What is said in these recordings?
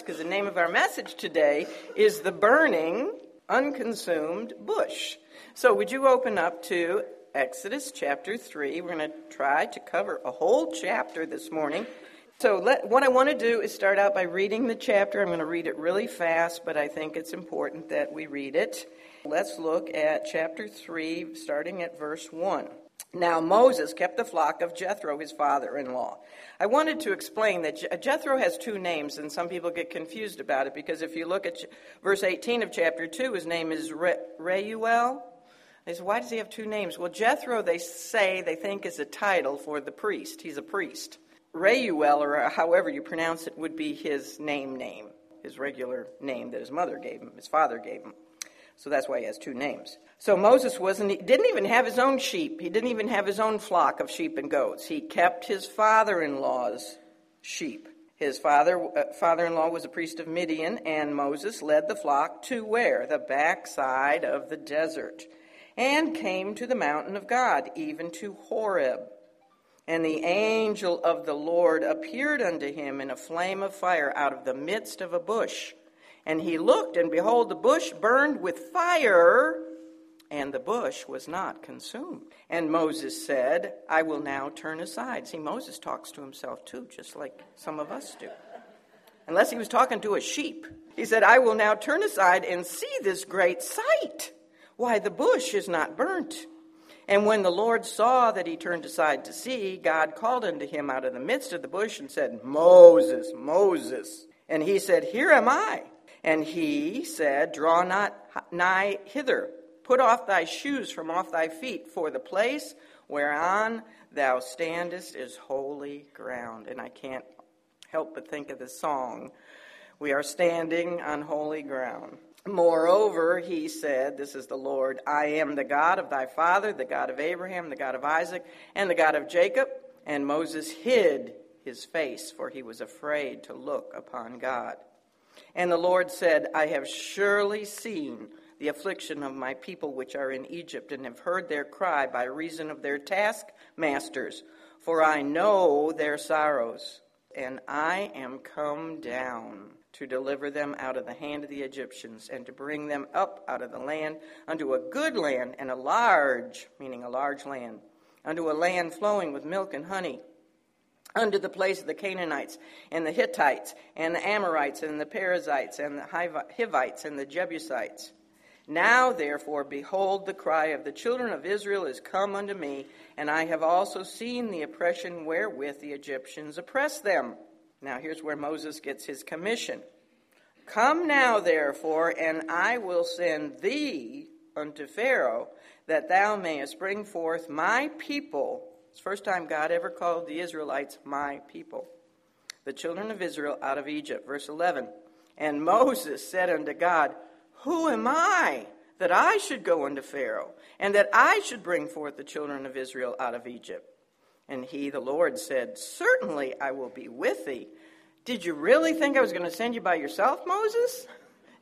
Because the name of our message today is The Burning, Unconsumed Bush. So, would you open up to Exodus chapter 3? We're going to try to cover a whole chapter this morning. So, let, what I want to do is start out by reading the chapter. I'm going to read it really fast, but I think it's important that we read it. Let's look at chapter 3, starting at verse 1. Now Moses kept the flock of Jethro, his father in law. I wanted to explain that Jethro has two names, and some people get confused about it because if you look at verse 18 of chapter 2, his name is Re- Reuel. They say, why does he have two names? Well, Jethro, they say, they think is a title for the priest. He's a priest. Reuel, or however you pronounce it, would be his name name, his regular name that his mother gave him, his father gave him. So that's why he has two names. So Moses wasn't he didn't even have his own sheep. He didn't even have his own flock of sheep and goats. He kept his father-in-law's sheep. His father uh, father-in-law was a priest of Midian, and Moses led the flock to where? The backside of the desert, and came to the mountain of God, even to Horeb. And the angel of the Lord appeared unto him in a flame of fire out of the midst of a bush. And he looked, and behold, the bush burned with fire, and the bush was not consumed. And Moses said, I will now turn aside. See, Moses talks to himself too, just like some of us do. Unless he was talking to a sheep. He said, I will now turn aside and see this great sight. Why, the bush is not burnt. And when the Lord saw that he turned aside to see, God called unto him out of the midst of the bush and said, Moses, Moses. And he said, Here am I. And he said, Draw not nigh hither. Put off thy shoes from off thy feet, for the place whereon thou standest is holy ground. And I can't help but think of the song, We are standing on holy ground. Moreover, he said, This is the Lord, I am the God of thy father, the God of Abraham, the God of Isaac, and the God of Jacob. And Moses hid his face, for he was afraid to look upon God. And the Lord said, I have surely seen the affliction of my people which are in Egypt, and have heard their cry by reason of their taskmasters, for I know their sorrows, and I am come down to deliver them out of the hand of the Egyptians, and to bring them up out of the land unto a good land, and a large, meaning a large land, unto a land flowing with milk and honey under the place of the Canaanites and the Hittites and the Amorites and the Perizzites and the Hivites and the Jebusites. Now, therefore, behold, the cry of the children of Israel is come unto me, and I have also seen the oppression wherewith the Egyptians oppress them. Now, here's where Moses gets his commission. Come now, therefore, and I will send thee unto Pharaoh, that thou mayest bring forth my people it's the first time God ever called the Israelites my people, the children of Israel out of Egypt. Verse 11. And Moses said unto God, Who am I that I should go unto Pharaoh, and that I should bring forth the children of Israel out of Egypt? And he, the Lord, said, Certainly I will be with thee. Did you really think I was going to send you by yourself, Moses?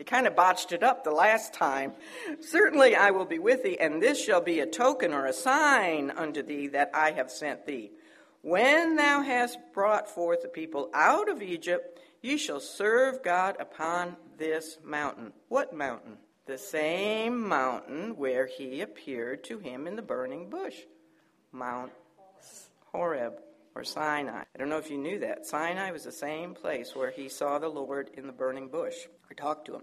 You kind of botched it up the last time. Certainly I will be with thee, and this shall be a token or a sign unto thee that I have sent thee. When thou hast brought forth the people out of Egypt, ye shall serve God upon this mountain. What mountain? The same mountain where he appeared to him in the burning bush. Mount Horeb or Sinai. I don't know if you knew that. Sinai was the same place where he saw the Lord in the burning bush or talked to him.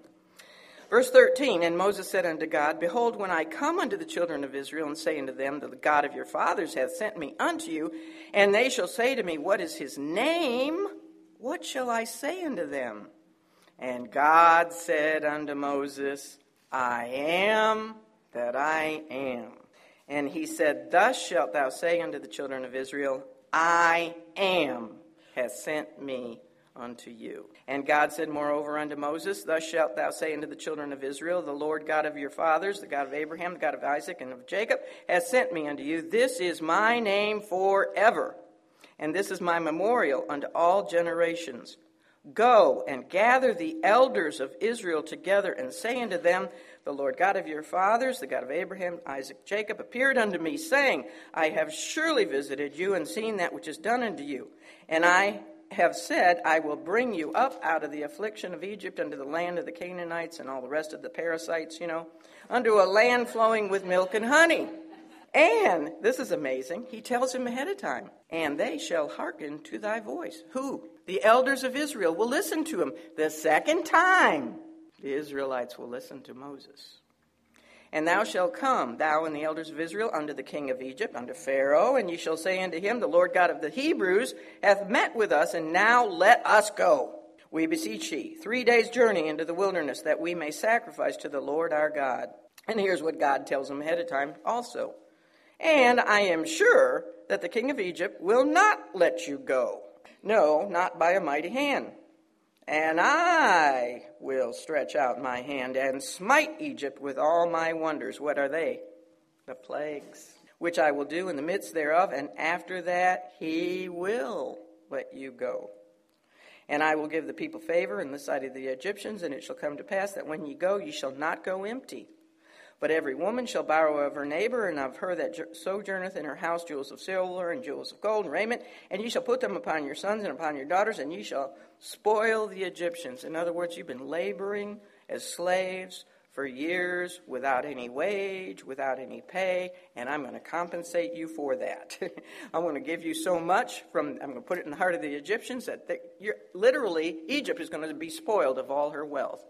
Verse 13 And Moses said unto God, Behold, when I come unto the children of Israel and say unto them, The God of your fathers hath sent me unto you, and they shall say to me, What is his name? What shall I say unto them? And God said unto Moses, I am that I am. And he said, Thus shalt thou say unto the children of Israel, I am has sent me unto you. And God said, Moreover, unto Moses, Thus shalt thou say unto the children of Israel, The Lord God of your fathers, the God of Abraham, the God of Isaac, and of Jacob, has sent me unto you. This is my name forever, and this is my memorial unto all generations. Go and gather the elders of Israel together, and say unto them, The Lord God of your fathers, the God of Abraham, Isaac, Jacob, appeared unto me, saying, I have surely visited you and seen that which is done unto you. And I have said, I will bring you up out of the affliction of Egypt unto the land of the Canaanites and all the rest of the parasites, you know, unto a land flowing with milk and honey. And, this is amazing, he tells him ahead of time, and they shall hearken to thy voice. Who? The elders of Israel will listen to him. The second time, the Israelites will listen to Moses. And thou shalt come, thou and the elders of Israel, unto the king of Egypt, unto Pharaoh, and ye shall say unto him, The Lord God of the Hebrews hath met with us, and now let us go. We beseech ye, three days' journey into the wilderness, that we may sacrifice to the Lord our God. And here's what God tells them ahead of time also. And I am sure that the king of Egypt will not let you go. No, not by a mighty hand. And I will stretch out my hand and smite Egypt with all my wonders. What are they? The plagues, which I will do in the midst thereof, and after that he will let you go. And I will give the people favor in the sight of the Egyptians, and it shall come to pass that when ye go, ye shall not go empty. But every woman shall borrow of her neighbor, and of her that sojourneth in her house jewels of silver and jewels of gold and raiment, and ye shall put them upon your sons and upon your daughters, and ye shall spoil the Egyptians. In other words, you've been laboring as slaves for years without any wage, without any pay, and I'm going to compensate you for that. I'm going to give you so much from I'm going to put it in the heart of the Egyptians that they, literally Egypt is going to be spoiled of all her wealth.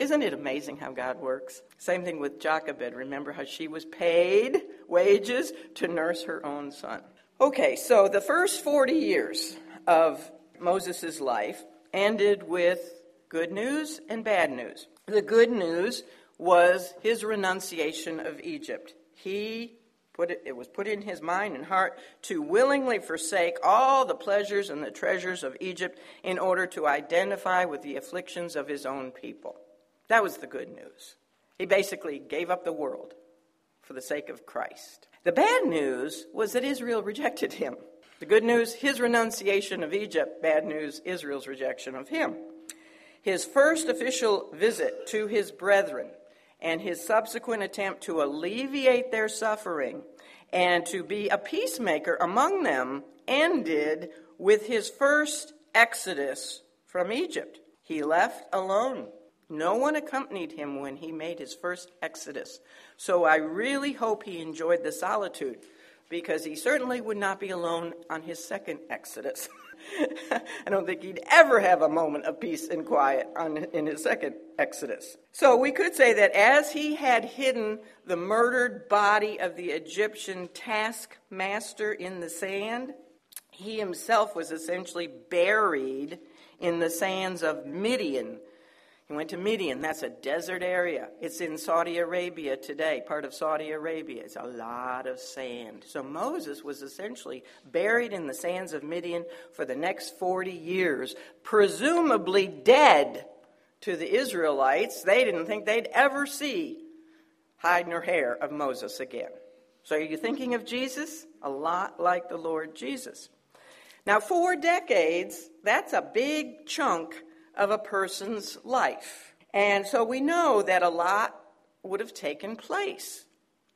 Isn't it amazing how God works? Same thing with Jochebed. Remember how she was paid wages to nurse her own son. Okay, so the first 40 years of Moses' life ended with good news and bad news. The good news was his renunciation of Egypt. He put it, it was put in his mind and heart to willingly forsake all the pleasures and the treasures of Egypt in order to identify with the afflictions of his own people. That was the good news. He basically gave up the world for the sake of Christ. The bad news was that Israel rejected him. The good news, his renunciation of Egypt. Bad news, Israel's rejection of him. His first official visit to his brethren and his subsequent attempt to alleviate their suffering and to be a peacemaker among them ended with his first exodus from Egypt. He left alone no one accompanied him when he made his first exodus. So I really hope he enjoyed the solitude because he certainly would not be alone on his second exodus. I don't think he'd ever have a moment of peace and quiet on, in his second exodus. So we could say that as he had hidden the murdered body of the Egyptian taskmaster in the sand, he himself was essentially buried in the sands of Midian he went to Midian. That's a desert area. It's in Saudi Arabia today, part of Saudi Arabia. It's a lot of sand. So Moses was essentially buried in the sands of Midian for the next 40 years, presumably dead to the Israelites. They didn't think they'd ever see hide nor hair of Moses again. So are you thinking of Jesus? A lot like the Lord Jesus. Now, four decades, that's a big chunk of a person's life. And so we know that a lot would have taken place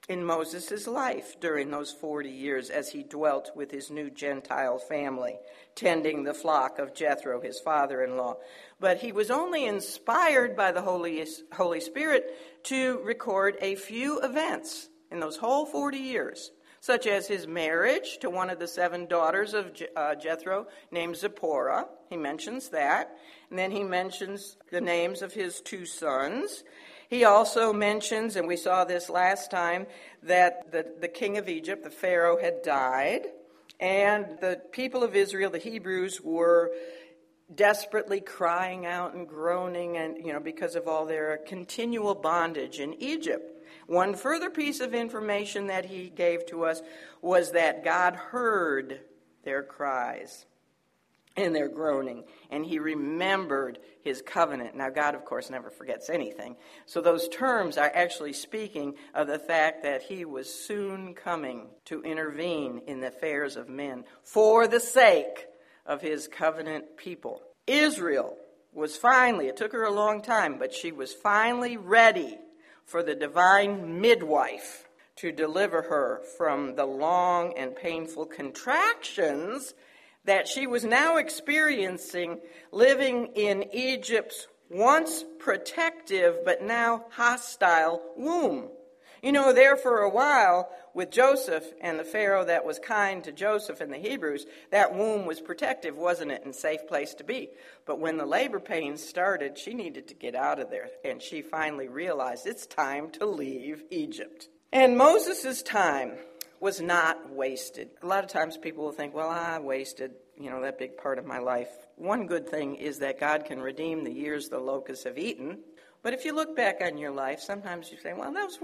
in Moses' life during those 40 years as he dwelt with his new Gentile family, tending the flock of Jethro, his father in law. But he was only inspired by the Holy, Holy Spirit to record a few events in those whole 40 years such as his marriage to one of the seven daughters of uh, Jethro named Zipporah. He mentions that. And then he mentions the names of his two sons. He also mentions, and we saw this last time, that the, the king of Egypt, the Pharaoh, had died. And the people of Israel, the Hebrews, were desperately crying out and groaning and you know because of all their continual bondage in Egypt. One further piece of information that he gave to us was that God heard their cries and their groaning, and he remembered his covenant. Now, God, of course, never forgets anything. So, those terms are actually speaking of the fact that he was soon coming to intervene in the affairs of men for the sake of his covenant people. Israel was finally, it took her a long time, but she was finally ready for the divine midwife to deliver her from the long and painful contractions that she was now experiencing living in Egypt's once protective but now hostile womb. You know, there for a while with Joseph and the Pharaoh that was kind to Joseph and the Hebrews, that womb was protective, wasn't it, and safe place to be. But when the labor pains started, she needed to get out of there, and she finally realized it's time to leave Egypt. And Moses' time was not wasted. A lot of times people will think, well, I wasted, you know, that big part of my life. One good thing is that God can redeem the years the locusts have eaten. But if you look back on your life, sometimes you say, well, those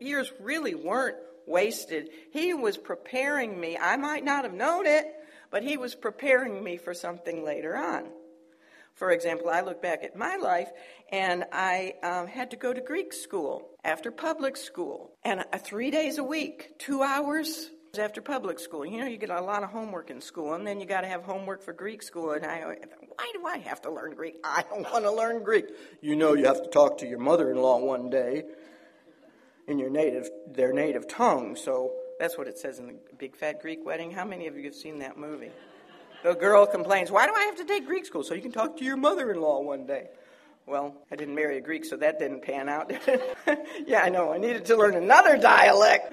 years really weren't wasted. He was preparing me. I might not have known it, but he was preparing me for something later on. For example, I look back at my life and I um, had to go to Greek school after public school, and uh, three days a week, two hours after public school. You know, you get a lot of homework in school, and then you got to have homework for Greek school. And I, why do I have to learn Greek? I don't want to learn Greek. You know, you have to talk to your mother-in-law one day in your native, their native tongue. So that's what it says in the Big Fat Greek Wedding. How many of you have seen that movie? The girl complains, "Why do I have to take Greek school? So you can talk to your mother-in-law one day." Well, I didn't marry a Greek, so that didn't pan out. yeah, I know. I needed to learn another dialect.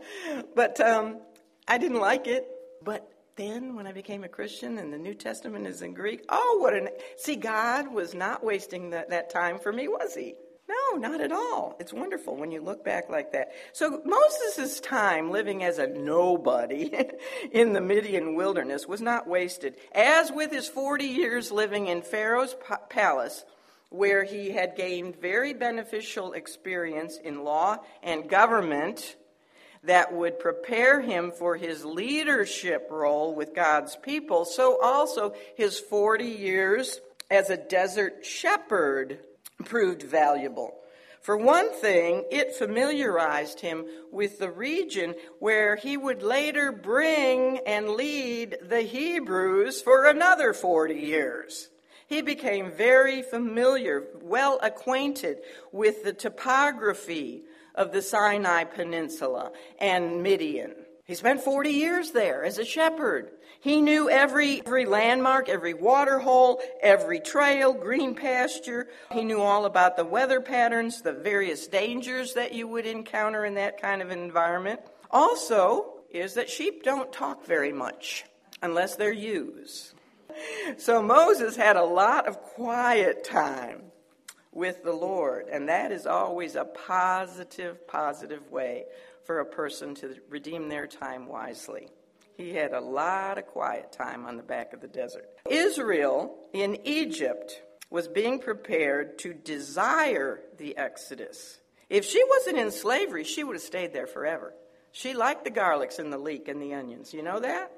but um, I didn't like it. But then, when I became a Christian and the New Testament is in Greek, oh, what an. See, God was not wasting that, that time for me, was He? No, not at all. It's wonderful when you look back like that. So Moses' time living as a nobody in the Midian wilderness was not wasted. As with his 40 years living in Pharaoh's palace, where he had gained very beneficial experience in law and government that would prepare him for his leadership role with God's people, so also his 40 years as a desert shepherd proved valuable. For one thing, it familiarized him with the region where he would later bring and lead the Hebrews for another 40 years he became very familiar, well acquainted with the topography of the Sinai Peninsula and Midian. He spent 40 years there as a shepherd. He knew every, every landmark, every water hole, every trail, green pasture. He knew all about the weather patterns, the various dangers that you would encounter in that kind of environment. Also, is that sheep don't talk very much unless they're ewes so Moses had a lot of quiet time with the Lord, and that is always a positive, positive way for a person to redeem their time wisely. He had a lot of quiet time on the back of the desert. Israel in Egypt was being prepared to desire the Exodus. If she wasn't in slavery, she would have stayed there forever. She liked the garlics and the leek and the onions. You know that?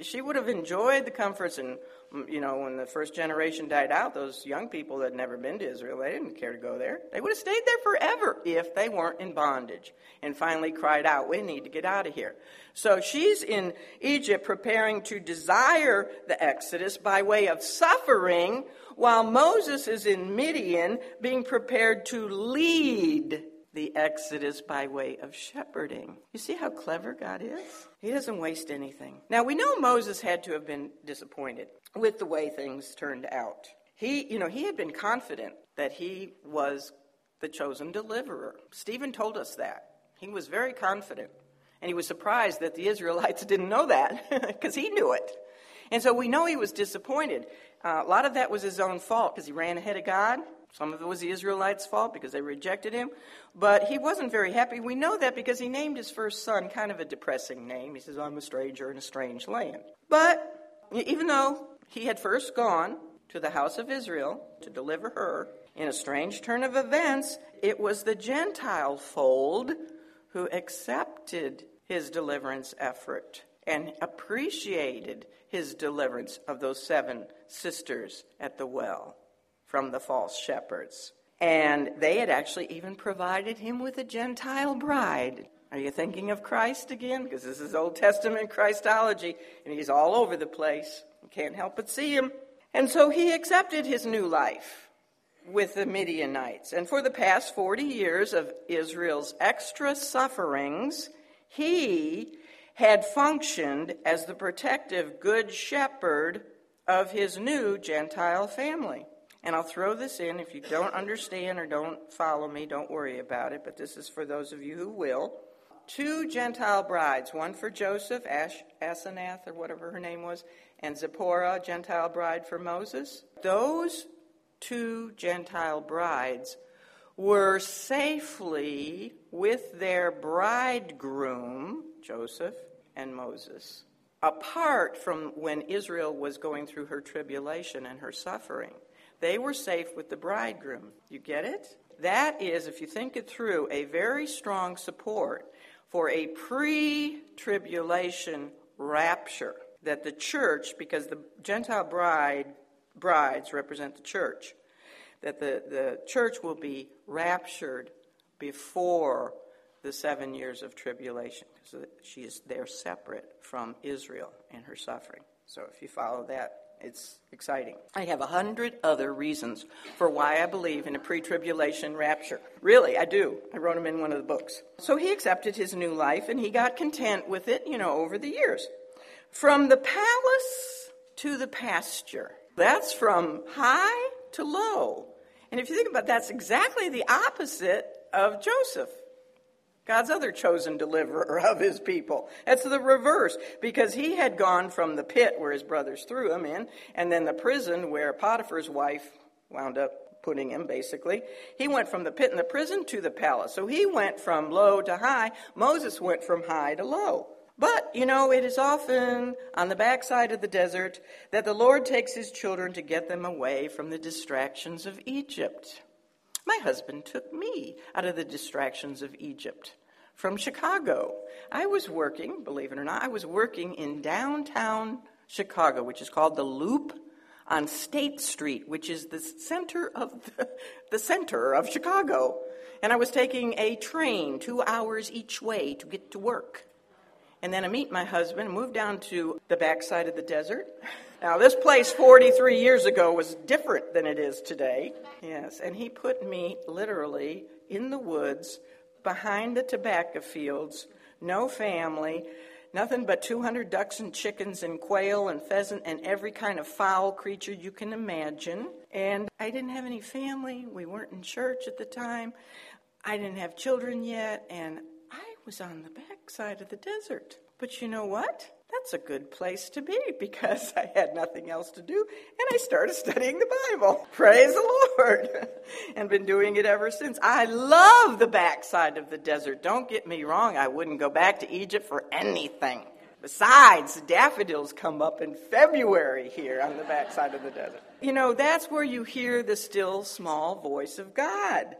She would have enjoyed the comforts and mm, you know when the first generation died out those young people that had never been to israel they didn't care to go there. They would have stayed there forever if they weren't in bondage and finally cried out we need to get out of here. So she's in egypt preparing to desire the exodus by way of suffering while moses is in midian being prepared to lead the Exodus by way of shepherding. You see how clever God is? He doesn't waste anything. Now, we know Moses had to have been disappointed with the way things turned out. He, you know, he had been confident that he was the chosen deliverer. Stephen told us that. He was very confident. And he was surprised that the Israelites didn't know that because he knew it. And so we know he was disappointed. Uh, a lot of that was his own fault because he ran ahead of God. Some of it was the Israelites' fault because they rejected him. But he wasn't very happy. We know that because he named his first son kind of a depressing name. He says, I'm a stranger in a strange land. But even though he had first gone to the house of Israel to deliver her, in a strange turn of events, it was the Gentile fold who accepted his deliverance effort and appreciated his deliverance of those seven sisters at the well from the false shepherds. And they had actually even provided him with a Gentile bride. Are you thinking of Christ again? Because this is Old Testament Christology, and he's all over the place. You can't help but see him. And so he accepted his new life with the Midianites. And for the past 40 years of Israel's extra sufferings, he had functioned as the protective good shepherd of his new Gentile family. And I'll throw this in. If you don't understand or don't follow me, don't worry about it, but this is for those of you who will. Two Gentile brides, one for Joseph, Ash, Asenath, or whatever her name was, and Zipporah, Gentile bride for Moses. Those two Gentile brides were safely with their bridegroom, Joseph, and Moses, apart from when Israel was going through her tribulation and her suffering. They were safe with the bridegroom. You get it? That is, if you think it through, a very strong support for a pre tribulation rapture that the church, because the Gentile bride brides represent the church, that the, the church will be raptured before the seven years of tribulation. So she is there separate from Israel and her suffering. So if you follow that, it's exciting. I have a hundred other reasons for why I believe in a pre tribulation rapture. Really, I do. I wrote them in one of the books. So he accepted his new life and he got content with it, you know, over the years. From the palace to the pasture. That's from high to low. And if you think about it, that's exactly the opposite of Joseph. God's other chosen deliverer of his people. That's the reverse, because he had gone from the pit where his brothers threw him in, and then the prison where Potiphar's wife wound up putting him, basically. He went from the pit and the prison to the palace. So he went from low to high. Moses went from high to low. But, you know, it is often on the backside of the desert that the Lord takes his children to get them away from the distractions of Egypt. My husband took me out of the distractions of Egypt from Chicago. I was working, believe it or not, I was working in downtown Chicago, which is called the Loop on State Street, which is the center of the, the center of Chicago. And I was taking a train two hours each way to get to work. And then I meet my husband and move down to the backside of the desert. Now, this place 43 years ago was different than it is today. Yes, and he put me literally in the woods behind the tobacco fields, no family, nothing but 200 ducks and chickens and quail and pheasant and every kind of fowl creature you can imagine. And I didn't have any family. We weren't in church at the time. I didn't have children yet, and I was on the backside of the desert. But you know what? That's a good place to be because I had nothing else to do and I started studying the Bible. Praise the Lord. and been doing it ever since. I love the backside of the desert. Don't get me wrong, I wouldn't go back to Egypt for anything. Besides, daffodils come up in February here on the backside of the desert. You know, that's where you hear the still small voice of God.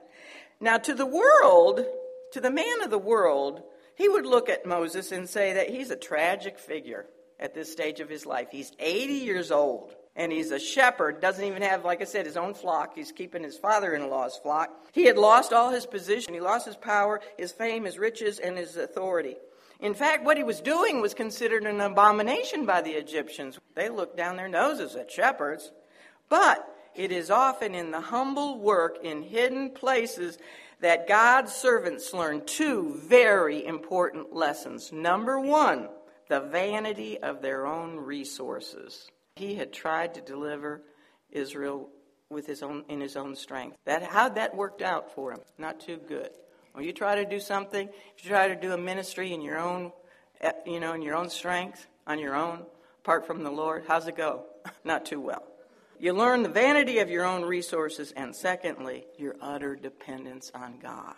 Now, to the world, to the man of the world, he would look at Moses and say that he's a tragic figure at this stage of his life. He's 80 years old and he's a shepherd, doesn't even have, like I said, his own flock. He's keeping his father in law's flock. He had lost all his position, he lost his power, his fame, his riches, and his authority. In fact, what he was doing was considered an abomination by the Egyptians. They looked down their noses at shepherds. But it is often in the humble work in hidden places that God's servants learn two very important lessons. Number one, the vanity of their own resources. He had tried to deliver Israel with his own in his own strength. That how that worked out for him? Not too good. When you try to do something, if you try to do a ministry in your own, eh, you know, in your own strength, on your own, apart from the Lord, how's it go? Not too well. You learn the vanity of your own resources, and secondly, your utter dependence on God.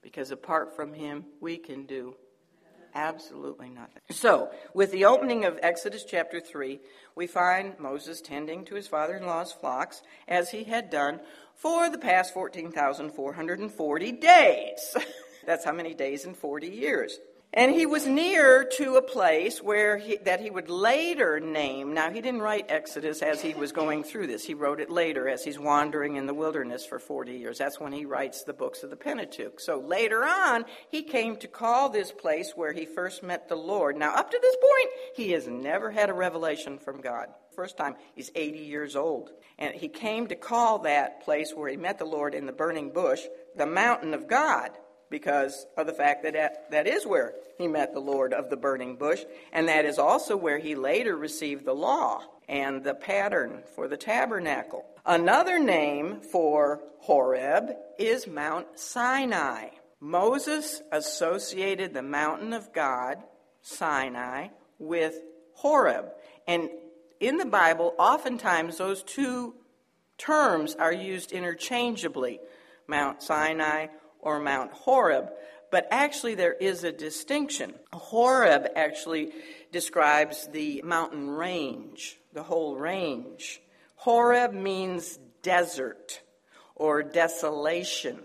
Because apart from Him, we can do absolutely nothing. So, with the opening of Exodus chapter 3, we find Moses tending to his father in law's flocks as he had done for the past 14,440 days. That's how many days in 40 years. And he was near to a place where he, that he would later name. Now, he didn't write Exodus as he was going through this. He wrote it later as he's wandering in the wilderness for 40 years. That's when he writes the books of the Pentateuch. So later on, he came to call this place where he first met the Lord. Now, up to this point, he has never had a revelation from God. First time, he's 80 years old. And he came to call that place where he met the Lord in the burning bush the mountain of God because of the fact that that is where he met the Lord of the burning bush, and that is also where he later received the law and the pattern for the tabernacle. Another name for Horeb is Mount Sinai. Moses associated the mountain of God, Sinai, with Horeb. And in the Bible, oftentimes those two terms are used interchangeably Mount Sinai or Mount Horeb. But actually, there is a distinction. Horeb actually describes the mountain range, the whole range. Horeb means desert or desolation.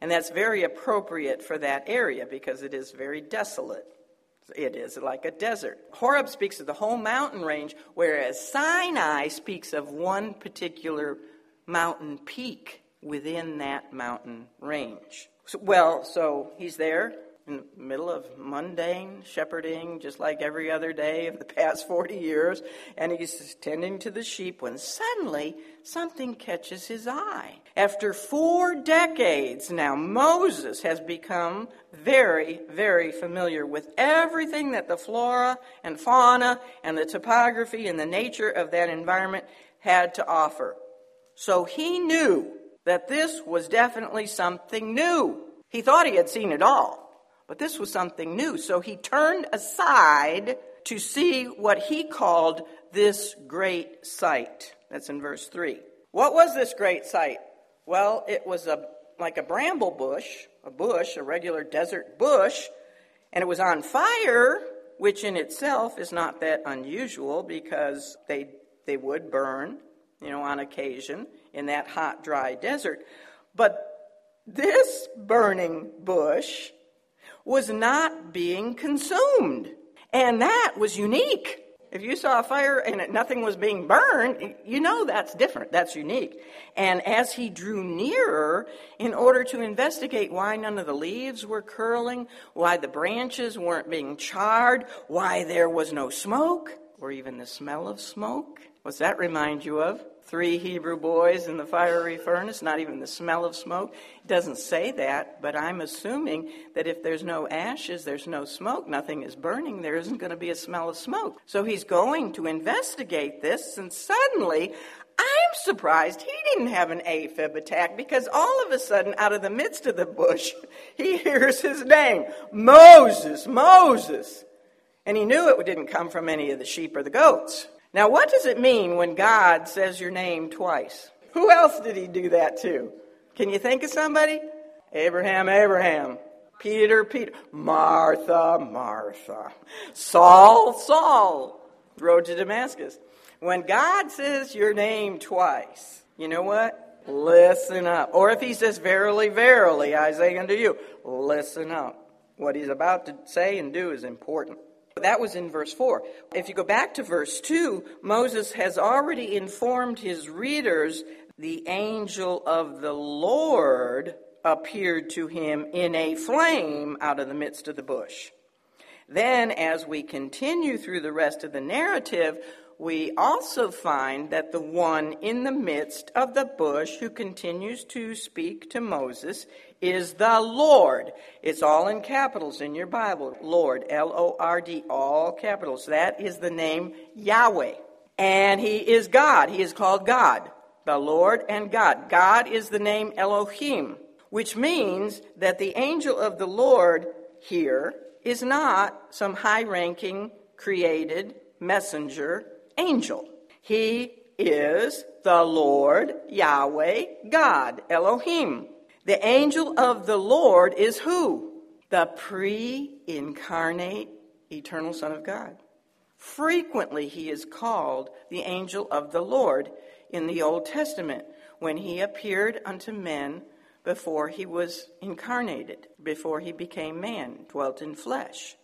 And that's very appropriate for that area because it is very desolate. It is like a desert. Horeb speaks of the whole mountain range, whereas Sinai speaks of one particular mountain peak within that mountain range. So, well, so he's there in the middle of mundane shepherding, just like every other day of the past 40 years, and he's tending to the sheep when suddenly something catches his eye. After four decades now, Moses has become very, very familiar with everything that the flora and fauna and the topography and the nature of that environment had to offer. So he knew that this was definitely something new. He thought he had seen it all, but this was something new. So he turned aside to see what he called this great sight. That's in verse 3. What was this great sight? Well, it was a like a bramble bush, a bush, a regular desert bush, and it was on fire, which in itself is not that unusual because they they would burn you know, on occasion in that hot, dry desert. But this burning bush was not being consumed. And that was unique. If you saw a fire and nothing was being burned, you know that's different. That's unique. And as he drew nearer, in order to investigate why none of the leaves were curling, why the branches weren't being charred, why there was no smoke, or even the smell of smoke, what's that remind you of? three Hebrew boys in the fiery furnace, not even the smell of smoke. It doesn't say that, but I'm assuming that if there's no ashes, there's no smoke, nothing is burning, there isn't going to be a smell of smoke. So he's going to investigate this, and suddenly, I'm surprised he didn't have an AFib attack because all of a sudden, out of the midst of the bush, he hears his name Moses, Moses. And he knew it didn't come from any of the sheep or the goats. Now, what does it mean when God says your name twice? Who else did he do that to? Can you think of somebody? Abraham, Abraham. Peter, Peter. Martha, Martha. Saul, Saul. Road to Damascus. When God says your name twice, you know what? Listen up. Or if he says, Verily, verily, I say unto you, listen up. What he's about to say and do is important. That was in verse 4. If you go back to verse 2, Moses has already informed his readers the angel of the Lord appeared to him in a flame out of the midst of the bush. Then, as we continue through the rest of the narrative, we also find that the one in the midst of the bush who continues to speak to Moses is the Lord. It's all in capitals in your Bible. Lord, L O R D, all capitals. That is the name Yahweh. And he is God. He is called God. The Lord and God. God is the name Elohim, which means that the angel of the Lord here is not some high ranking created messenger angel. He is the Lord Yahweh God, Elohim. The angel of the Lord is who? The pre incarnate eternal Son of God. Frequently, he is called the angel of the Lord in the Old Testament when he appeared unto men before he was incarnated, before he became man, dwelt in flesh.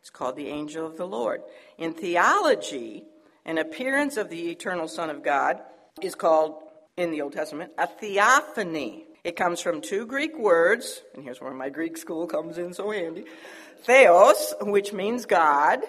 It's called the angel of the Lord. In theology, an appearance of the eternal Son of God is called, in the Old Testament, a theophany. It comes from two Greek words, and here's where my Greek school comes in so handy theos, which means God,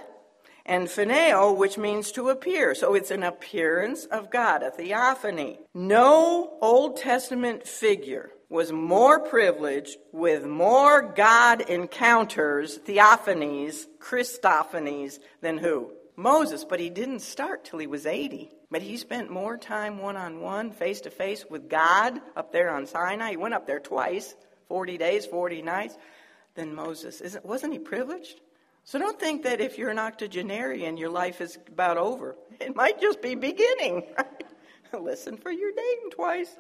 and phoneo, which means to appear. So it's an appearance of God, a theophany. No Old Testament figure was more privileged with more God encounters, theophanies, Christophanies than who? Moses, but he didn't start till he was 80. But he spent more time one on one, face to face with God up there on Sinai. He went up there twice, 40 days, 40 nights, than Moses. Isn't, wasn't he privileged? So don't think that if you're an octogenarian, your life is about over. It might just be beginning. Right? Listen for your name twice.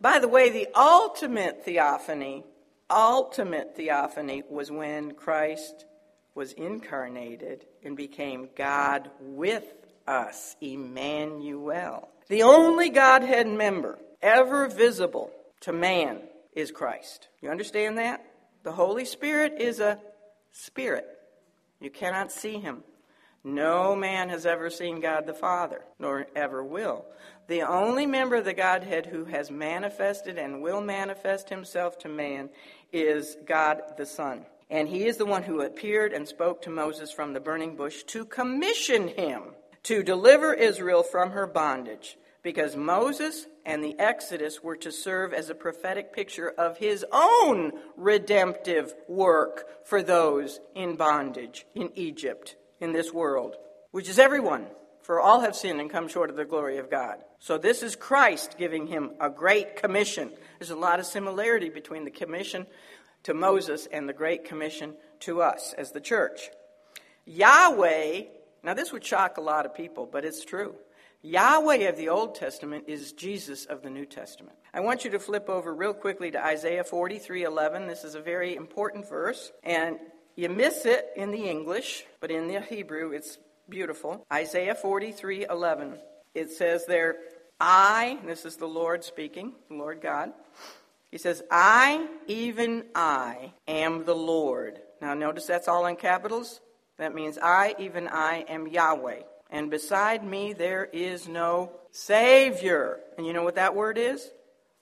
By the way, the ultimate theophany, ultimate theophany was when Christ was incarnated and became God with us, Emmanuel. The only Godhead member ever visible to man is Christ. You understand that? The Holy Spirit is a spirit. You cannot see him. No man has ever seen God the Father, nor ever will. The only member of the Godhead who has manifested and will manifest himself to man is God the Son. And he is the one who appeared and spoke to Moses from the burning bush to commission him to deliver Israel from her bondage, because Moses and the Exodus were to serve as a prophetic picture of his own redemptive work for those in bondage in Egypt, in this world, which is everyone. For all have sinned and come short of the glory of God. So this is Christ giving him a great commission. There's a lot of similarity between the commission to Moses and the Great Commission to us as the church. Yahweh, now this would shock a lot of people, but it's true. Yahweh of the Old Testament is Jesus of the New Testament. I want you to flip over real quickly to Isaiah 43:11. This is a very important verse, and you miss it in the English, but in the Hebrew it's beautiful. Isaiah 43:11. It says there, "I, this is the Lord speaking, the Lord God, he says, I, even I, am the Lord. Now, notice that's all in capitals. That means I, even I, am Yahweh. And beside me there is no Savior. And you know what that word is?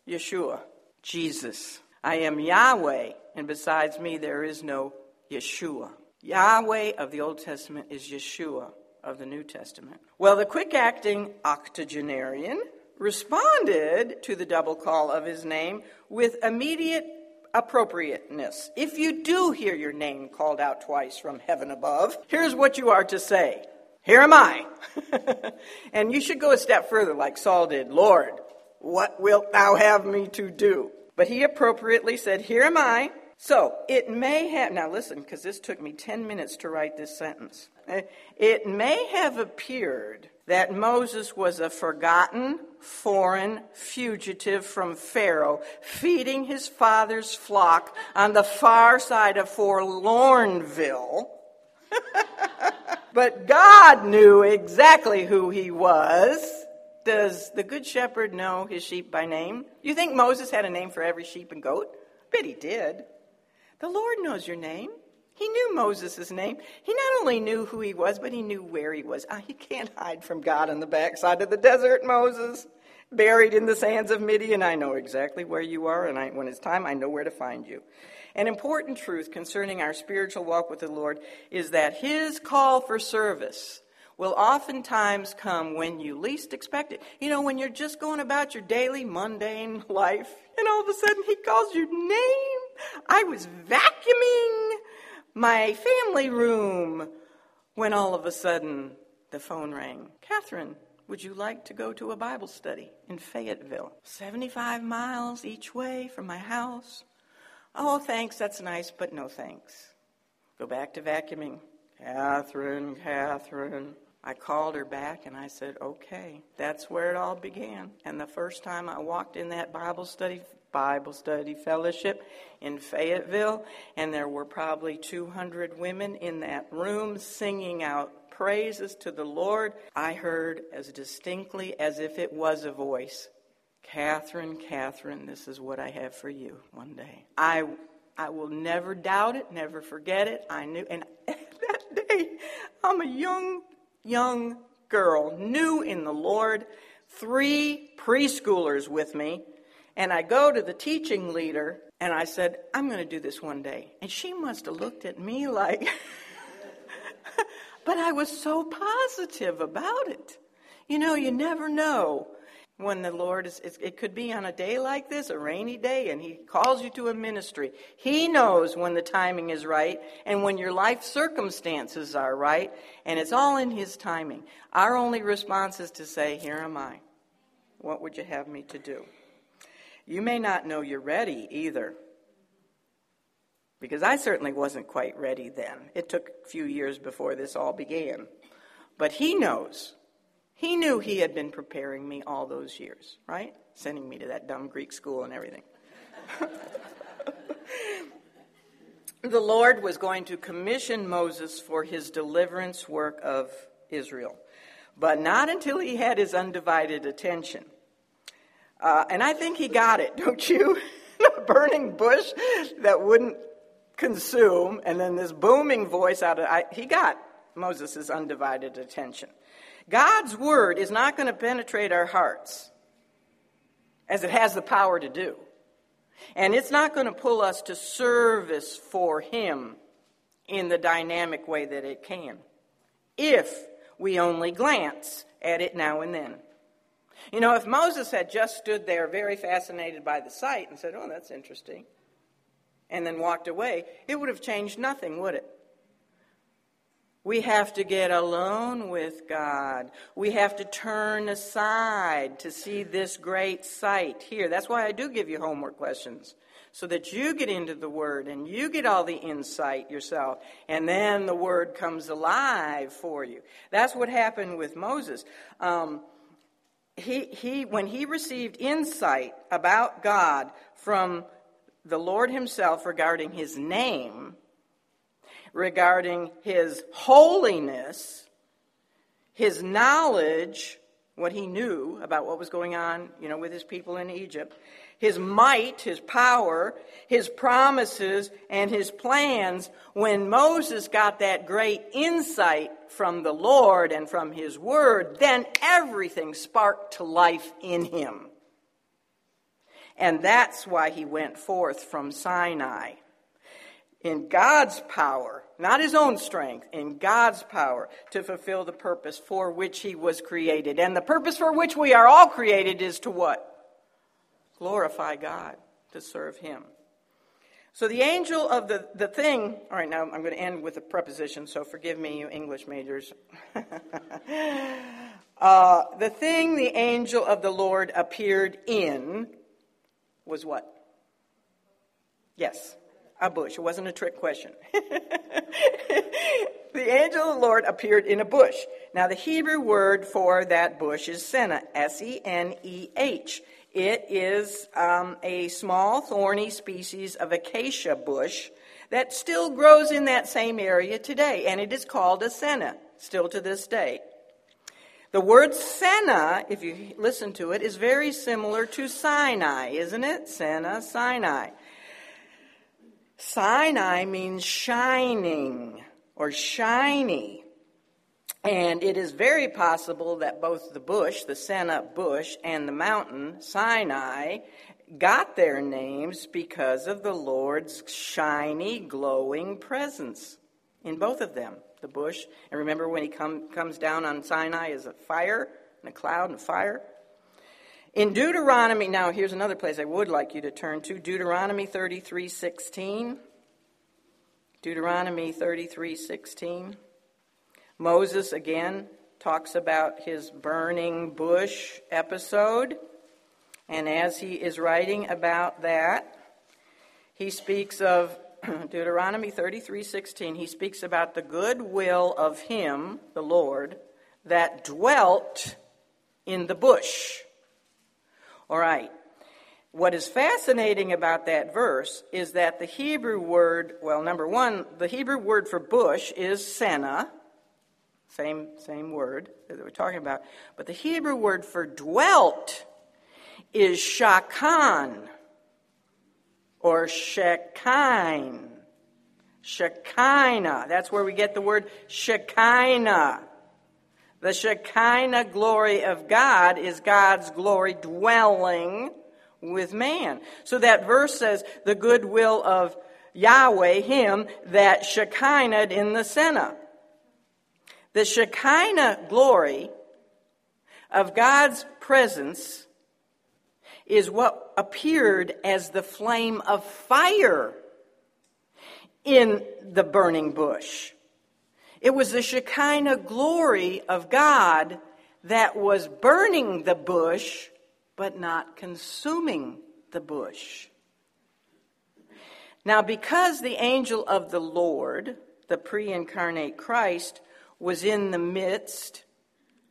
Yeshua, Jesus. I am Yahweh, and besides me there is no Yeshua. Yahweh of the Old Testament is Yeshua of the New Testament. Well, the quick acting octogenarian responded to the double call of his name with immediate appropriateness. If you do hear your name called out twice from heaven above, here's what you are to say Here am I. and you should go a step further, like Saul did Lord, what wilt thou have me to do? But he appropriately said, Here am I. So it may have, now listen, because this took me 10 minutes to write this sentence. It may have appeared that Moses was a forgotten, foreign fugitive from Pharaoh, feeding his father's flock on the far side of Forlornville. but God knew exactly who he was. Does the Good Shepherd know his sheep by name? You think Moses had a name for every sheep and goat? Bet he did. The Lord knows your name. He knew Moses' name. He not only knew who he was, but he knew where he was. Ah, you can't hide from God on the backside of the desert, Moses. Buried in the sands of Midian, I know exactly where you are, and I, when it's time, I know where to find you. An important truth concerning our spiritual walk with the Lord is that his call for service will oftentimes come when you least expect it. You know, when you're just going about your daily mundane life, and all of a sudden he calls your name. I was vacuuming my family room when all of a sudden the phone rang. Catherine, would you like to go to a Bible study in Fayetteville? 75 miles each way from my house. Oh, thanks, that's nice, but no thanks. Go back to vacuuming. Catherine, Catherine. I called her back and I said, okay. That's where it all began. And the first time I walked in that Bible study Bible study fellowship in Fayetteville, and there were probably 200 women in that room singing out praises to the Lord. I heard as distinctly as if it was a voice Catherine, Catherine, this is what I have for you one day. I, I will never doubt it, never forget it. I knew, and that day, I'm a young, young girl, new in the Lord, three preschoolers with me and I go to the teaching leader and I said, I'm going to do this one day. And she must have looked at me like, But I was so positive about it. You know, you never know when the Lord is, it could be on a day like this, a rainy day, and He calls you to a ministry. He knows when the timing is right and when your life circumstances are right, and it's all in His timing. Our only response is to say, Here am I. What would you have me to do? You may not know you're ready either. Because I certainly wasn't quite ready then. It took a few years before this all began. But he knows. He knew he had been preparing me all those years, right? Sending me to that dumb Greek school and everything. the Lord was going to commission Moses for his deliverance work of Israel, but not until he had his undivided attention. Uh, and I think he got it, don't you? a burning bush that wouldn't consume, and then this booming voice out of I, he got Moses' undivided attention. God's word is not going to penetrate our hearts as it has the power to do. And it's not going to pull us to service for Him in the dynamic way that it can if we only glance at it now and then. You know, if Moses had just stood there very fascinated by the sight and said, Oh, that's interesting, and then walked away, it would have changed nothing, would it? We have to get alone with God. We have to turn aside to see this great sight here. That's why I do give you homework questions, so that you get into the Word and you get all the insight yourself, and then the Word comes alive for you. That's what happened with Moses. Um, he, he, when he received insight about God from the Lord Himself regarding His name, regarding His holiness, His knowledge, what He knew about what was going on, you know, with His people in Egypt, His might, His power, His promises, and His plans, when Moses got that great insight from the Lord and from His Word, then everything sparked to life in him. And that's why he went forth from Sinai. In God's power, not his own strength, in God's power to fulfill the purpose for which he was created. And the purpose for which we are all created is to what? Glorify God, to serve him. So the angel of the, the thing, all right, now I'm going to end with a preposition, so forgive me, you English majors. uh, the thing the angel of the Lord appeared in was what? Yes, a bush. It wasn't a trick question. the angel of the Lord appeared in a bush. Now, the Hebrew word for that bush is seneh, S E N E H. It is um, a small thorny species of acacia bush that still grows in that same area today, and it is called a seneh, still to this day. The word Seneh, if you listen to it, is very similar to Sinai, isn't it? Seneh, Sinai. Sinai means shining or shiny. And it is very possible that both the bush, the Seneh bush, and the mountain, Sinai, got their names because of the Lord's shiny, glowing presence in both of them the bush. And remember when he come, comes down on Sinai as a fire and a cloud and a fire? In Deuteronomy, now here's another place I would like you to turn to Deuteronomy 33 16. Deuteronomy 33 16. Moses again talks about his burning bush episode. And as he is writing about that, he speaks of Deuteronomy 33:16, he speaks about the good will of him, the Lord, that dwelt in the bush. All right. What is fascinating about that verse is that the Hebrew word, well, number one, the Hebrew word for bush is seneh, same, same word that we're talking about. But the Hebrew word for dwelt is shakan or Shekinah. Shekinah. That's where we get the word Shekinah. The Shekinah glory of God is God's glory dwelling with man. So that verse says, the goodwill of Yahweh, Him, that Shekinah in the Seneh. The Shekinah glory of God's presence is what appeared as the flame of fire in the burning bush. It was the Shekinah glory of God that was burning the bush, but not consuming the bush. Now, because the angel of the Lord, the pre incarnate Christ, was in the midst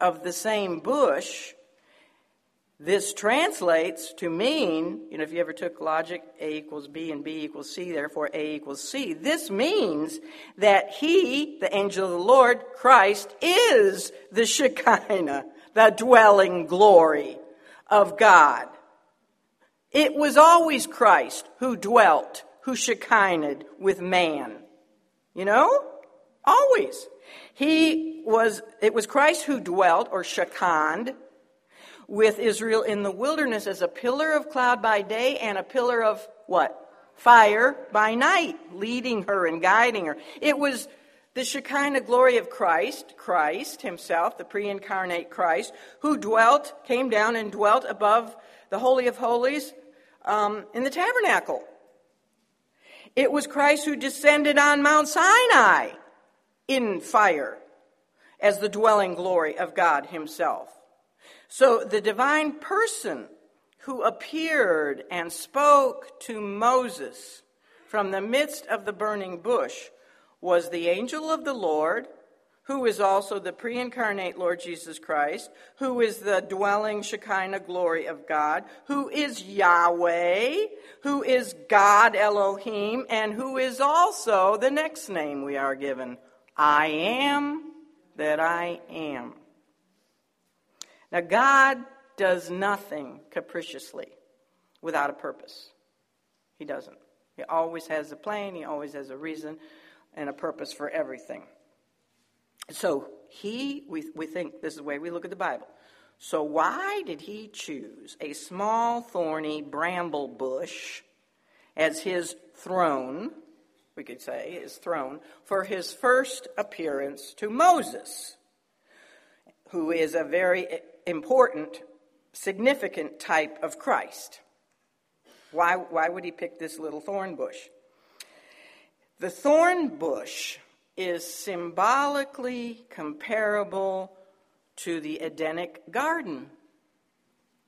of the same bush, this translates to mean, you know, if you ever took logic, A equals B and B equals C, therefore A equals C. This means that he, the angel of the Lord, Christ, is the Shekinah, the dwelling glory of God. It was always Christ who dwelt, who Shekinah with man. You know? Always. He was, it was Christ who dwelt, or Shekinah, with Israel in the wilderness as a pillar of cloud by day and a pillar of what? Fire by night, leading her and guiding her. It was the Shekinah glory of Christ, Christ himself, the pre incarnate Christ, who dwelt, came down and dwelt above the Holy of Holies um, in the tabernacle. It was Christ who descended on Mount Sinai in fire as the dwelling glory of God himself. So the divine person who appeared and spoke to Moses from the midst of the burning bush was the angel of the Lord, who is also the pre incarnate Lord Jesus Christ, who is the dwelling Shekinah glory of God, who is Yahweh, who is God Elohim, and who is also the next name we are given I am that I am. Now, God does nothing capriciously without a purpose. He doesn't. He always has a plan, He always has a reason and a purpose for everything. So, He, we, we think this is the way we look at the Bible. So, why did He choose a small, thorny bramble bush as His throne? We could say his throne for his first appearance to Moses, who is a very important, significant type of Christ. Why, why would he pick this little thorn bush? The thorn bush is symbolically comparable to the Edenic garden,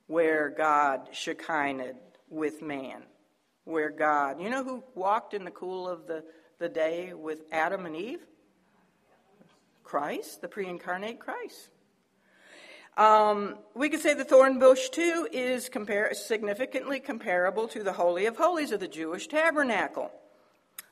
where God Shekinah with man, where God, you know who walked in the cool of the, the day with Adam and Eve? Christ, the pre incarnate Christ. Um, we could say the thorn bush, too, is compar- significantly comparable to the Holy of Holies of the Jewish tabernacle,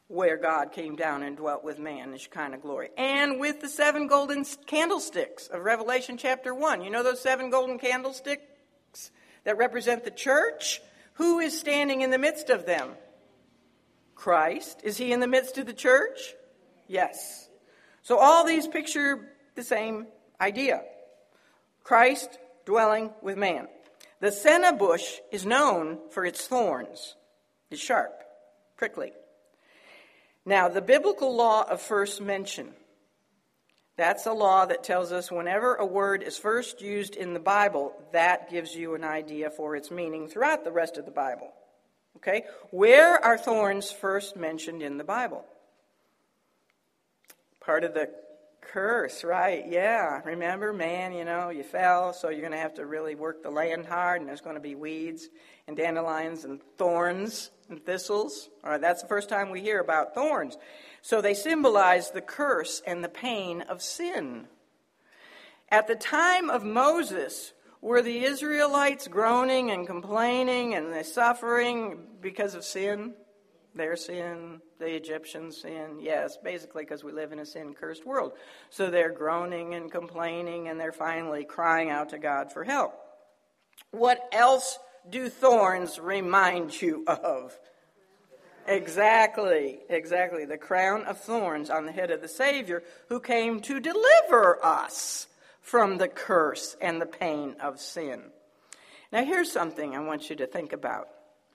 where God came down and dwelt with man in Shekinah glory. And with the seven golden candlesticks of Revelation chapter 1. You know those seven golden candlesticks that represent the church? Who is standing in the midst of them? Christ. Is he in the midst of the church? Yes. So all these picture the same idea. Christ dwelling with man. The seneh bush is known for its thorns. It's sharp, prickly. Now, the biblical law of first mention. That's a law that tells us whenever a word is first used in the Bible, that gives you an idea for its meaning throughout the rest of the Bible. Okay? Where are thorns first mentioned in the Bible? Part of the curse, right? Yeah. Remember, man, you know, you fell, so you're going to have to really work the land hard, and there's going to be weeds and dandelions and thorns and thistles. All right, that's the first time we hear about thorns. So they symbolize the curse and the pain of sin. At the time of Moses, were the Israelites groaning and complaining and they suffering because of sin? Their sin, the Egyptians' sin. Yes, basically because we live in a sin cursed world. So they're groaning and complaining and they're finally crying out to God for help. What else do thorns remind you of? Exactly, exactly. The crown of thorns on the head of the Savior who came to deliver us from the curse and the pain of sin. Now, here's something I want you to think about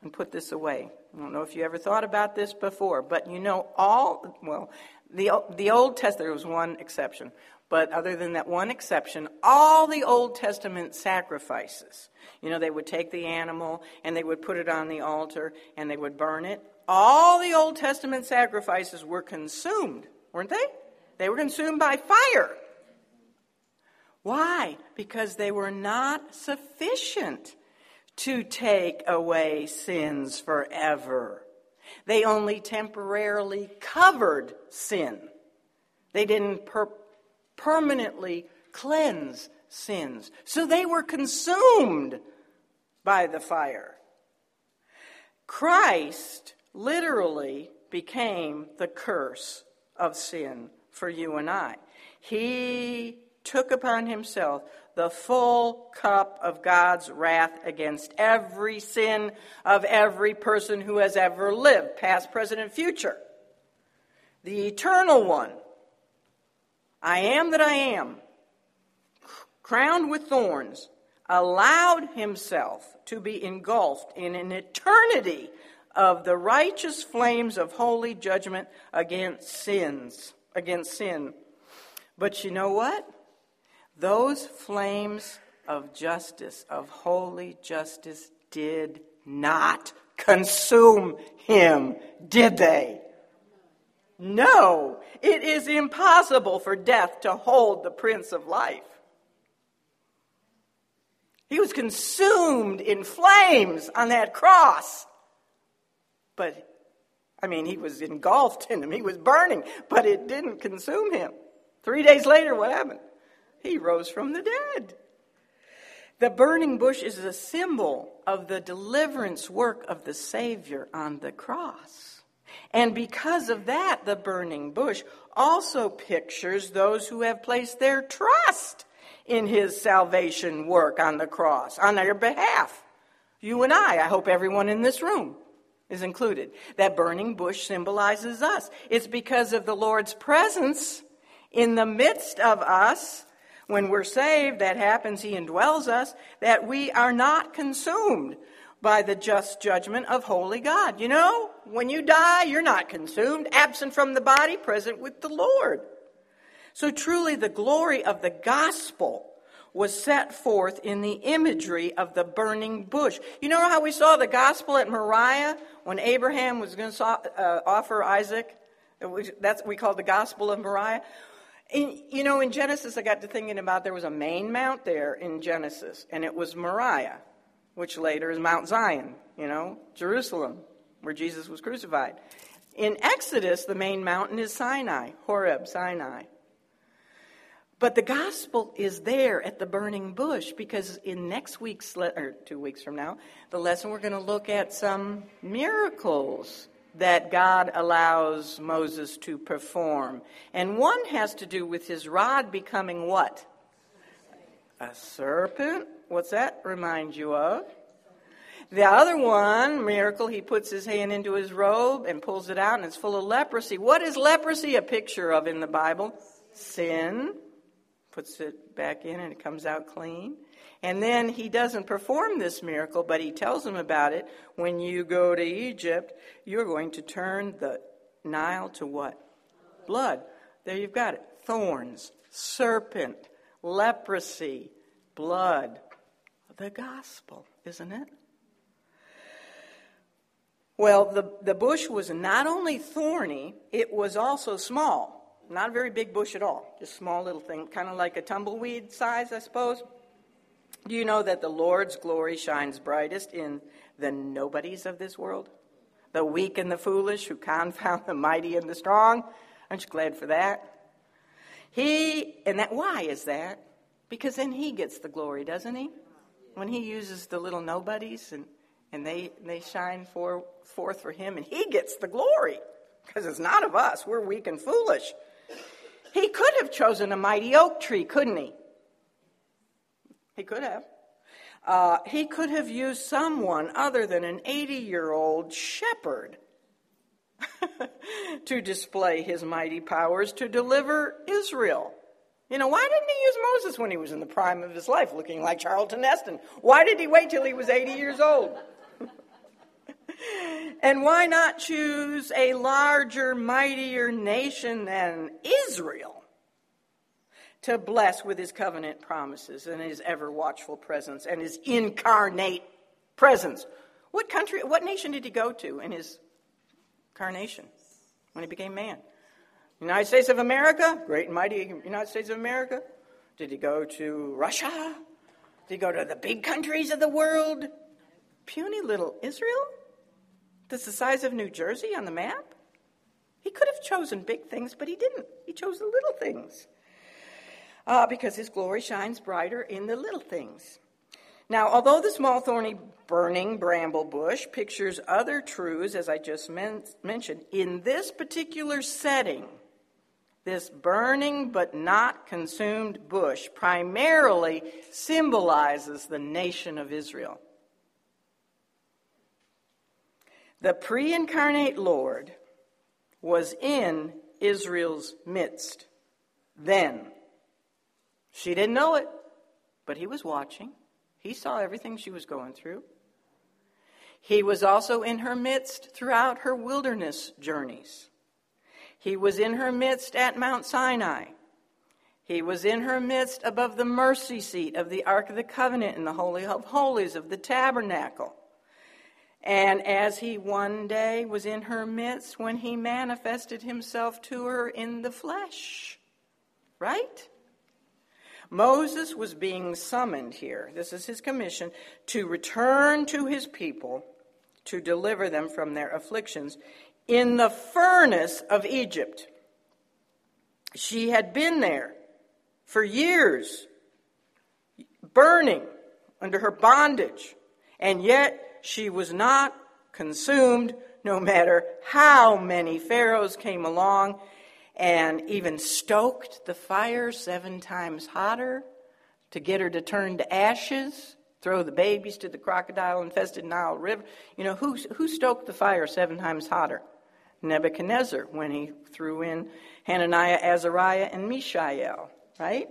and put this away. I don't know if you ever thought about this before, but you know, all, well, the, the Old Testament, there was one exception, But other than that one exception, all the Old Testament sacrifices, you know, they would take the animal and they would put it on the altar and they would burn it. All the Old Testament sacrifices were consumed, weren't they? They were consumed by fire. Why? Because they were not sufficient to take away sins forever. They only temporarily covered sin. They didn't per- permanently cleanse sins. So they were consumed by the fire. Christ literally became the curse of sin for you and I. He took upon himself the full cup of God's wrath against every sin of every person who has ever lived, past, present, and future. The eternal one, I am that I am, crowned with thorns, allowed himself to be engulfed in an eternity of the righteous flames of holy judgment against sins, against sin. But you know what? Those flames of justice, of holy justice, did not consume him, did they? No, it is impossible for death to hold the Prince of Life. He was consumed in flames on that cross. But, I mean, he was engulfed in them, he was burning, but it didn't consume him. Three days later, what happened? He rose from the dead. The burning bush is a symbol of the deliverance work of the Savior on the cross. And because of that, the burning bush also pictures those who have placed their trust in his salvation work on the cross, on their behalf. You and I, I hope everyone in this room is included. That burning bush symbolizes us. It's because of the Lord's presence in the midst of us when we're saved, that happens, He indwells us, that we are not consumed by the just judgment of holy God. You know, when you die, you're not consumed, absent from the body, present with the Lord. So truly, the glory of the gospel was set forth in the imagery of the burning bush. You know how we saw the gospel at Moriah when Abraham was going to uh, offer Isaac? That's what we call the gospel of Moriah. In, you know, in Genesis, I got to thinking about there was a main mount there in Genesis, and it was Moriah, which later is Mount Zion, you know, Jerusalem, where Jesus was crucified. In Exodus, the main mountain is Sinai, Horeb, Sinai. But the gospel is there at the burning bush because in next week's, le- or two weeks from now, the lesson we're going to look at some miracles that God allows Moses to perform. And one has to do with his rod becoming what? A serpent? What's that remind you of? The other one, miracle, he puts his hand into his robe and pulls it out and it's full of leprosy. What is leprosy a picture of in the Bible? Sin. Puts it back in and it comes out clean. And then he doesn't perform this miracle, but he tells them about it. When you go to Egypt, you're going to turn the Nile to what? Blood. There you've got it. Thorns, serpent, leprosy, blood. The gospel, isn't it? Well, the, the bush was not only thorny, it was also small. Not a very big bush at all, just small little thing, kind of like a tumbleweed size, I suppose. Do you know that the Lord's glory shines brightest in the nobodies of this world? The weak and the foolish who confound the mighty and the strong? Aren't you glad for that? He, and that, why is that? Because then he gets the glory, doesn't he? When he uses the little nobodies and, and they, they shine for, forth for him, and he gets the glory. Because it's not of us. We're weak and foolish. He could have chosen a mighty oak tree, couldn't he? He could have. Uh, he could have used someone other than an 80 year old shepherd to display his mighty powers to deliver Israel. You know, why didn't he use Moses when he was in the prime of his life, looking like Charlton Heston? Why did he wait till he was 80 years old? And why not choose a larger, mightier nation than Israel to bless with his covenant promises and his ever watchful presence and his incarnate presence. What country, what nation did he go to in his incarnation when he became man? United States of America, great and mighty United States of America. Did he go to Russia? Did he go to the big countries of the world? Puny little Israel? That's the size of New Jersey on the map? He could have chosen big things, but he didn't. He chose the little things. Uh, because his glory shines brighter in the little things. Now, although the small thorny burning bramble bush pictures other truths, as I just men- mentioned, in this particular setting, this burning but not consumed bush primarily symbolizes the nation of Israel. The pre incarnate Lord was in Israel's midst then. She didn't know it, but he was watching. He saw everything she was going through. He was also in her midst throughout her wilderness journeys. He was in her midst at Mount Sinai. He was in her midst above the mercy seat of the Ark of the Covenant in the Holy of Holies of the tabernacle. And as he one day was in her midst when he manifested himself to her in the flesh. Right? Moses was being summoned here. This is his commission to return to his people to deliver them from their afflictions in the furnace of Egypt. She had been there for years, burning under her bondage, and yet she was not consumed no matter how many pharaohs came along and even stoked the fire seven times hotter to get her to turn to ashes, throw the babies to the crocodile infested Nile River. You know, who, who stoked the fire seven times hotter? Nebuchadnezzar when he threw in Hananiah, Azariah, and Mishael, right?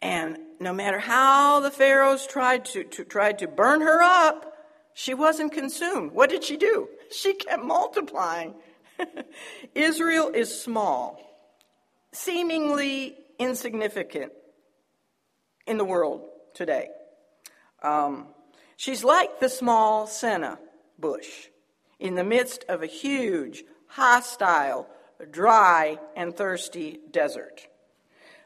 And no matter how the pharaohs tried to, to, tried to burn her up, she wasn't consumed. What did she do? She kept multiplying. Israel is small, seemingly insignificant in the world today. Um, she's like the small seneh bush in the midst of a huge, hostile, dry, and thirsty desert.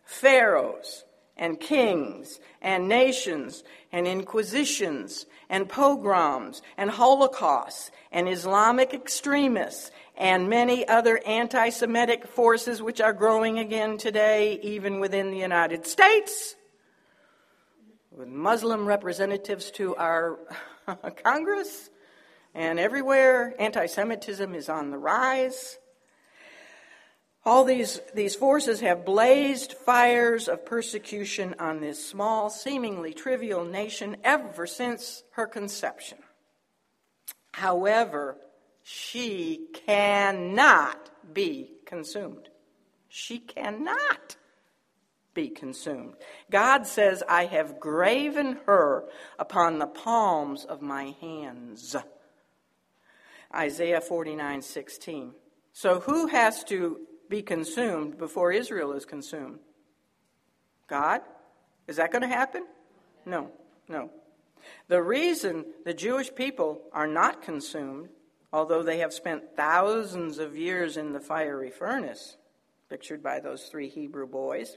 Pharaohs and kings and nations and inquisitions and pogroms and holocausts and Islamic extremists and many other anti Semitic forces which are growing again today, even within the United States, with Muslim representatives to our Congress and everywhere. Anti Semitism is on the rise. All these, these forces have blazed fires of persecution on this small, seemingly trivial nation ever since her conception. However, she cannot be consumed. She cannot be consumed. God says, I have graven her upon the palms of my hands. Isaiah 49 16. So, who has to be consumed before Israel is consumed? God? Is that going to happen? No, no. The reason the Jewish people are not consumed, although they have spent thousands of years in the fiery furnace, pictured by those three Hebrew boys,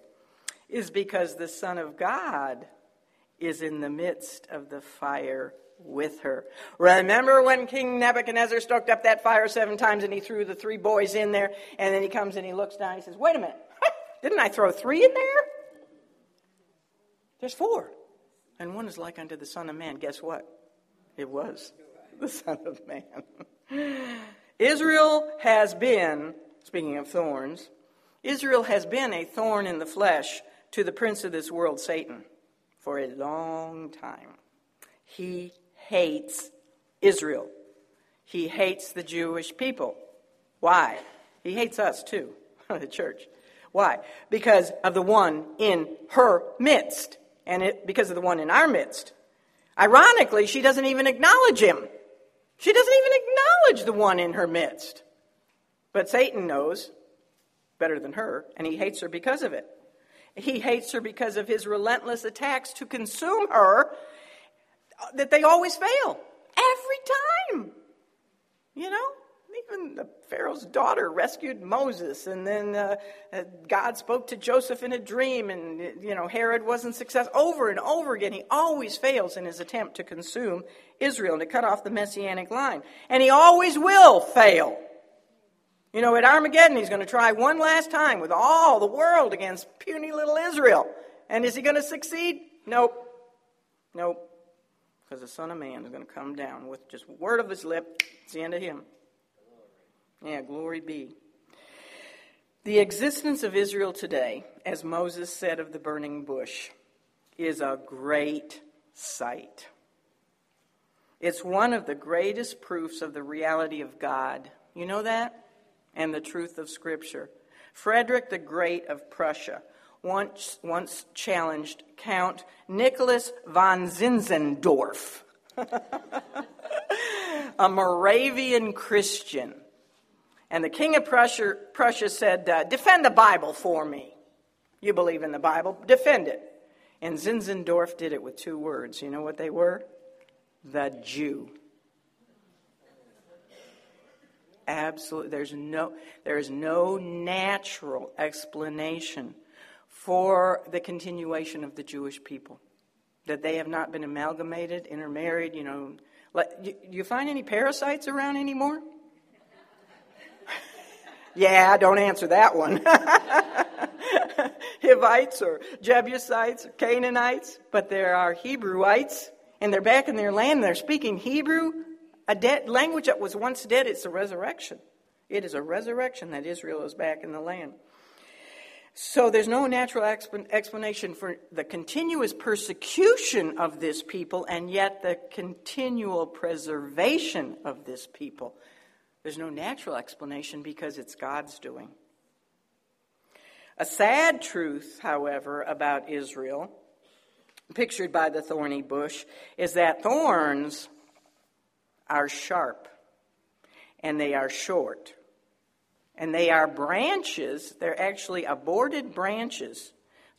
is because the Son of God is in the midst of the fire with her. Remember when King Nebuchadnezzar stoked up that fire seven times and he threw the three boys in there, and then he comes and he looks down and he says, Wait a minute, didn't I throw three in there? There's four. And one is like unto the Son of Man. Guess what? It was the Son of Man. Israel has been, speaking of thorns, Israel has been a thorn in the flesh to the prince of this world, Satan, for a long time. He hates Israel. He hates the Jewish people. Why? He hates us too, the church. Why? Because of the one in her midst, and it, because of the one in our midst. Ironically, she doesn't even acknowledge him. She doesn't even acknowledge the one in her midst. But Satan knows better than her, and he hates her because of it. He hates her because of his relentless attacks to consume her, that they always fail. Every time. You know? Even the Pharaoh's daughter rescued Moses, and then uh, uh, God spoke to Joseph in a dream, and you know Herod wasn't successful. Over and over again, he always fails in his attempt to consume Israel and to cut off the messianic line, and he always will fail. You know, at Armageddon, he's going to try one last time with all the world against puny little Israel. And is he going to succeed? Nope. Nope. Because the Son of Man is going to come down with just word of his lip. It's the end of him. Yeah, glory be. The existence of Israel today, as Moses said of the burning bush, is a great sight. It's one of the greatest proofs of the reality of God. You know that? and the truth of Scripture. Frederick the Great of Prussia once, once challenged Count Nicholas von Zinzendorf, a Moravian Christian. And the King of Prussia, Prussia said, uh, Defend the Bible for me. You believe in the Bible, defend it. And Zinzendorf did it with two words. You know what they were? The Jew. absolutely there's no there is no natural explanation for the continuation of the Jewish people that they have not been amalgamated, intermarried. You know, let, you, you find any Perizzites around anymore? yeah, don't answer that one. Hivites or Jebusites or Canaanites, but there are Hebrewites, and they're back in their land. and They're speaking Hebrew a dead language that was once dead, it's a resurrection. It is a resurrection that Israel is back in the land. So there's no natural explanation for the continuous persecution of this people and yet the continual preservation of this people. There's no natural explanation because it's God's doing. A sad truth, however, about Israel, pictured by the thorny bush, is that thorns are sharp and they are short. And they are branches, they're actually aborted branches.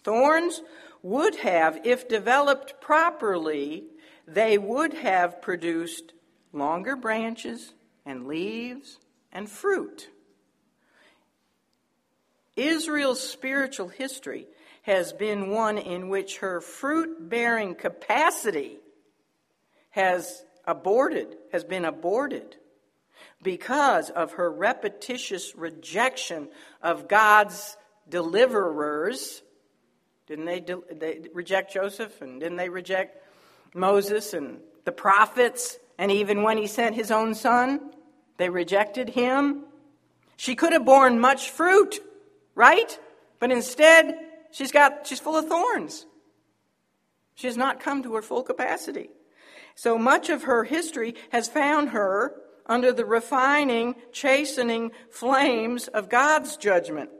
Thorns would have, if developed properly, they would have produced longer branches and leaves and fruit. Israel's spiritual history has been one in which her fruit bearing capacity has aborted, has been aborted because of her repetitious rejection of God's deliverers. Didn't they, de- they reject Joseph and didn't they reject Moses and the prophets? And even when he sent his own son, they rejected him. She could have borne much fruit, right? But instead, she's got she's full of thorns. She has not come to her full capacity. So much of her history has found her under the refining, chastening flames of God's judgment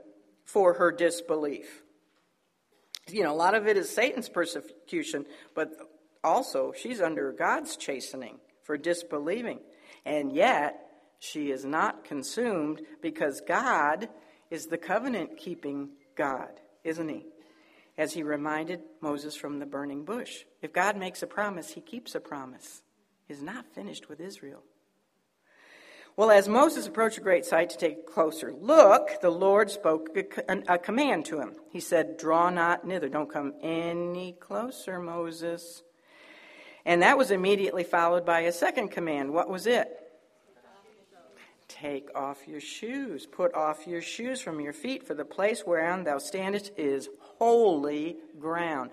for her disbelief. You know, a lot of it is Satan's persecution, but also she's under God's chastening for disbelieving. And yet, she is not consumed because God is the covenant keeping God, isn't he? as he reminded Moses from the burning bush. If God makes a promise, he keeps a promise. He's not finished with Israel. Well, as Moses approached a great sight to take a closer look, the Lord spoke a, a command to him. He said, Draw not nither. Don't come any closer, Moses. And that was immediately followed by a second command. What was it? Take off your shoes. Put off your shoes from your feet, for the place whereon thou standest is holy ground.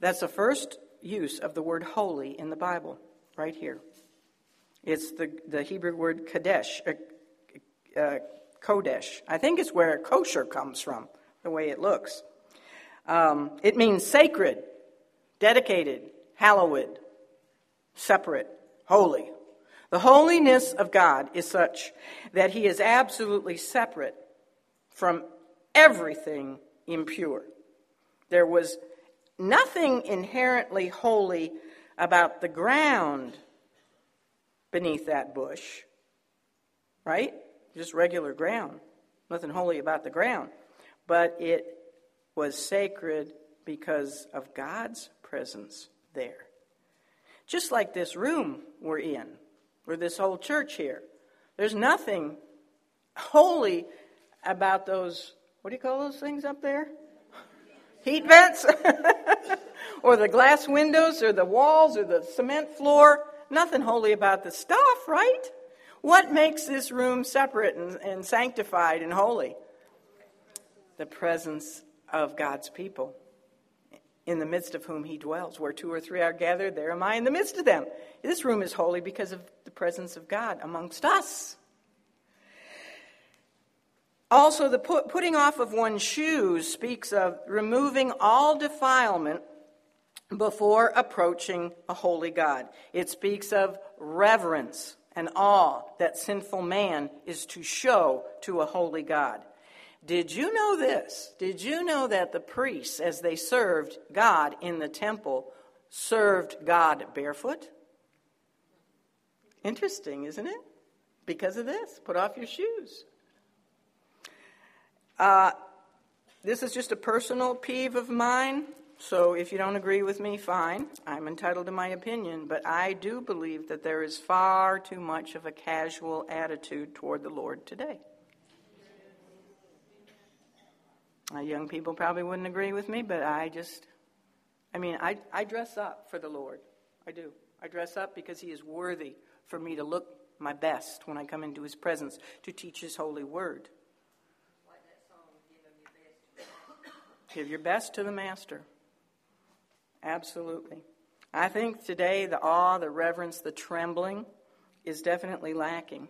That's the first use of the word holy in the Bible, right here. It's the, the Hebrew word kadesh, uh, uh, kodesh. I think it's where kosher comes from, the way it looks. Um, it means sacred, dedicated, hallowed, separate, holy. The holiness of God is such that he is absolutely separate from everything impure. There was nothing inherently holy about the ground beneath that bush, right? Just regular ground. Nothing holy about the ground. But it was sacred because of God's presence there. Just like this room we're in, or this whole church here. There's nothing holy about those, what do you call those things up there? Heat vents? or the glass windows, or the walls, or the cement floor. Nothing holy about the stuff, right? What makes this room separate and, and sanctified and holy? The presence of God's people, in the midst of whom He dwells. Where two or three are gathered, there am I in the midst of them. This room is holy because of the presence of God amongst us. Also, the put, putting off of one's shoes speaks of removing all defilement before approaching a holy God. It speaks of reverence and awe that sinful man is to show to a holy God. Did you know this? Did you know that the priests, as they served God in the temple, served God barefoot? Interesting, isn't it? Because of this. Put off your shoes. Uh, this is just a personal peeve of mine. So if you don't agree with me, fine. I'm entitled to my opinion. But I do believe that there is far too much of a casual attitude toward the Lord today. Uh, young people probably wouldn't agree with me, but I just, I mean, I, I dress up for the Lord. I do. I dress up because He is worthy for me to look my best when I come into His presence to teach His holy word. Give your best to the Master. Absolutely. I think today the awe, the reverence, the trembling is definitely lacking.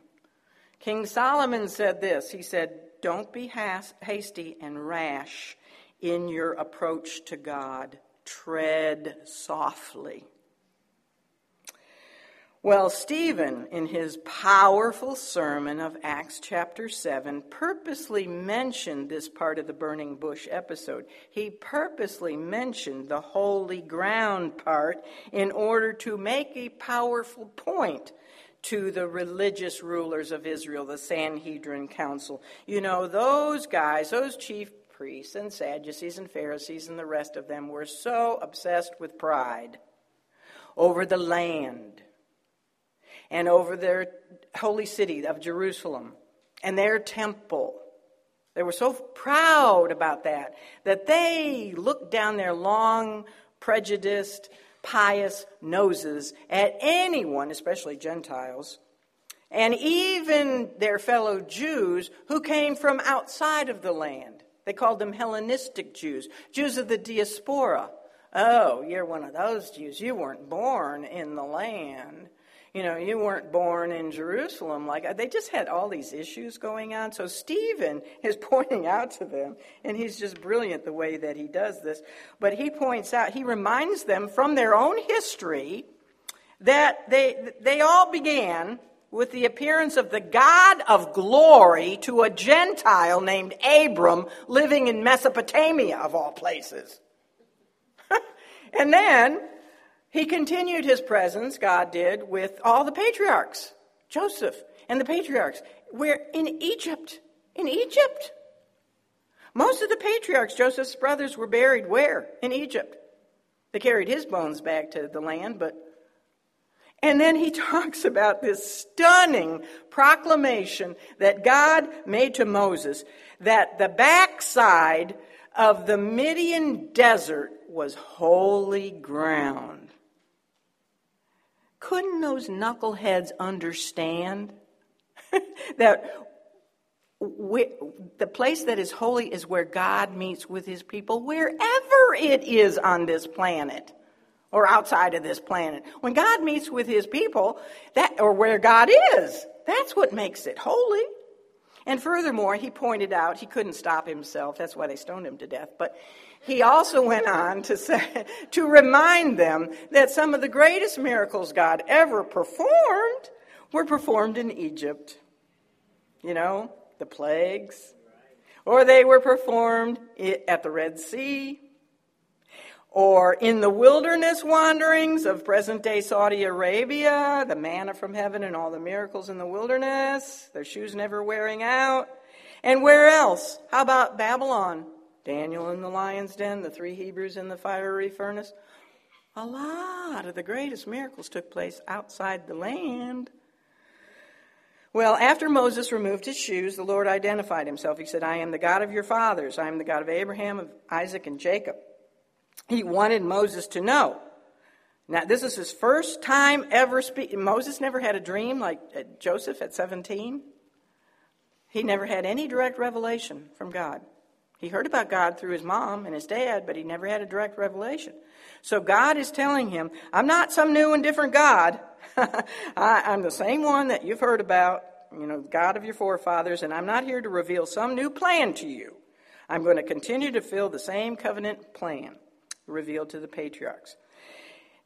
King Solomon said this He said, Don't be hasty and rash in your approach to God, tread softly. Well, Stephen, in his powerful sermon of Acts chapter 7, purposely mentioned this part of the burning bush episode. He purposely mentioned the holy ground part in order to make a powerful point to the religious rulers of Israel, the Sanhedrin Council. You know, those guys, those chief priests and Sadducees and Pharisees and the rest of them were so obsessed with pride over the land and over their holy city of Jerusalem and their temple. They were so proud about that that they looked down their long, prejudiced, pious noses at anyone, especially Gentiles, and even their fellow Jews who came from outside of the land. They called them Hellenistic Jews, Jews of the diaspora. Oh, you're one of those Jews. You weren't born in the land you know, you weren't born in Jerusalem. Like they just had all these issues going on. So Stephen is pointing out to them, and he's just brilliant the way that he does this. But he points out, he reminds them from their own history that they they all began with the appearance of the God of glory to a Gentile named Abram living in Mesopotamia, of all places. and then he continued his presence, God did, with all the patriarchs, Joseph and the patriarchs. We're in Egypt. In Egypt. Most of the patriarchs, Joseph's brothers, were buried where? In Egypt. They carried his bones back to the land, but. And then he talks about this stunning proclamation that God made to Moses that the backside of the Midian desert was holy ground. Couldn't those knuckleheads understand that we, the place that is holy is where God meets with his people, wherever it is on this planet or outside of this planet. When God meets with his people, that or where God is, that's what makes it holy. And furthermore, he pointed out he couldn't stop himself. That's why they stoned him to death. But he also went on to say, to remind them that some of the greatest miracles God ever performed were performed in Egypt. You know, the plagues, or they were performed at the Red Sea, or in the wilderness wanderings of present day Saudi Arabia, the manna from heaven and all the miracles in the wilderness, their shoes never wearing out. And where else? How about Babylon? Daniel in the lion's den, the three Hebrews in the fiery furnace. A lot of the greatest miracles took place outside the land. Well, after Moses removed his shoes, the Lord identified himself. He said, I am the God of your fathers. I am the God of Abraham, of Isaac, and Jacob. He wanted Moses to know. Now, this is his first time ever speaking. Moses never had a dream like Joseph at 17. He never had any direct revelation from God. He heard about God through his mom and his dad, but he never had a direct revelation. So God is telling him, I'm not some new and different God. I, am the same one that you've heard about, you know, God of your forefathers, and I'm not here to reveal some new plan to you. I'm going to continue to fill the same covenant plan revealed to the patriarchs.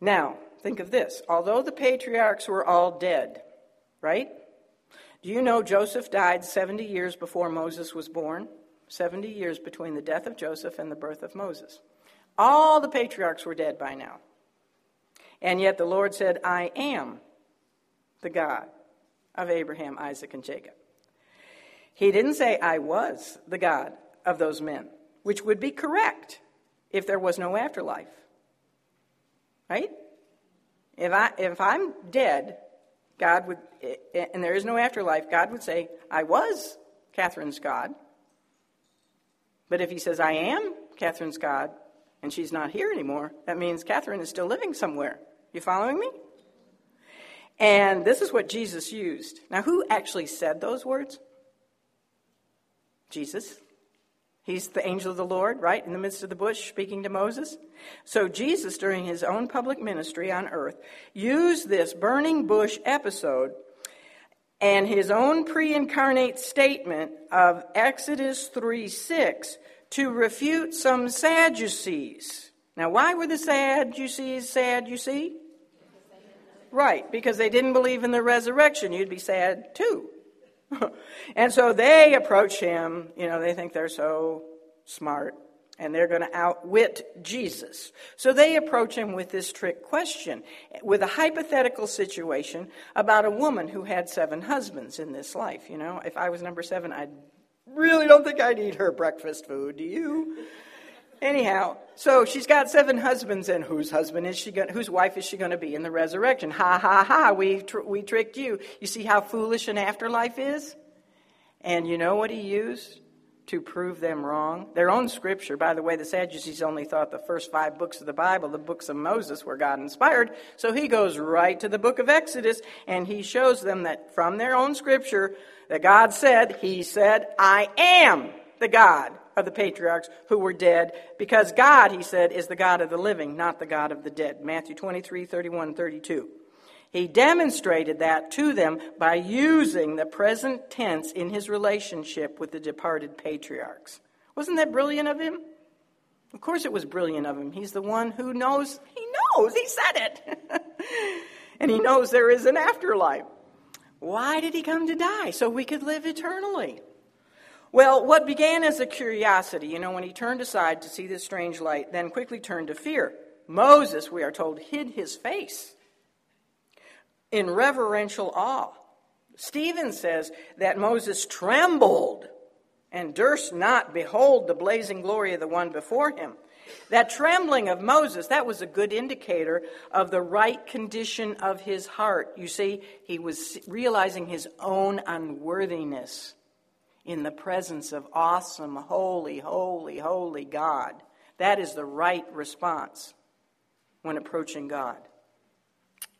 Now, think of this. Although the patriarchs were all dead, right? Do you know Joseph died 70 years before Moses was born? 70 years between the death of Joseph and the birth of Moses. All the patriarchs were dead by now. And yet the Lord said, I am the God of Abraham, Isaac, and Jacob. He didn't say, I was the God of those men, which would be correct if there was no afterlife. Right? If, I, if I'm dead, God would, eh, eh, and there is no afterlife, God would say, I was Catherine's God. But if he says, I am Catherine's God, and she's not here anymore, that means Catherine is still living somewhere. You following me? And this is what Jesus used. Now, who actually said those words? Jesus. He's the angel of the Lord, right, in the midst of the bush speaking to Moses. So, Jesus, during his own public ministry on earth, used this burning bush episode and his own pre incarnate statement of Exodus 3 6 to refute some Sadducees. Now, why were the Sadducees sad, you see? Right, because they didn't believe in the resurrection. You'd be sad too. and so they approach him, you know, they think they're so smart and they're going to outwit Jesus. So they approach him with this trick question, with a hypothetical situation about a woman who had seven husbands in this life. You know, if I was number seven, I really don't think I'd eat her breakfast food. Do you? Anyhow, so she's got seven husbands, and whose husband is she going? Whose wife is she going to be in the resurrection? Ha ha ha! We tr- we tricked you. You see how foolish an afterlife is. And you know what he used to prove them wrong? Their own scripture. By the way, the Sadducees only thought the first five books of the Bible, the books of Moses, were God inspired. So he goes right to the book of Exodus, and he shows them that from their own scripture that God said, He said, "I am the God." Of the patriarchs who were dead, because God, he said, is the God of the living, not the God of the dead. Matthew 23, 31, 32. He demonstrated that to them by using the present tense in his relationship with the departed patriarchs. Wasn't that brilliant of him? Of course, it was brilliant of him. He's the one who knows, he knows, he said it. and he knows there is an afterlife. Why did he come to die? So we could live eternally. Well, what began as a curiosity, you know, when he turned aside to see this strange light, then quickly turned to fear. Moses, we are told, hid his face in reverential awe. Stephen says that Moses trembled and durst not behold the blazing glory of the one before him. That trembling of Moses, that was a good indicator of the right condition of his heart. You see, he was realizing his own unworthiness in the presence of awesome, holy, holy, holy God. That is the right response when approaching God.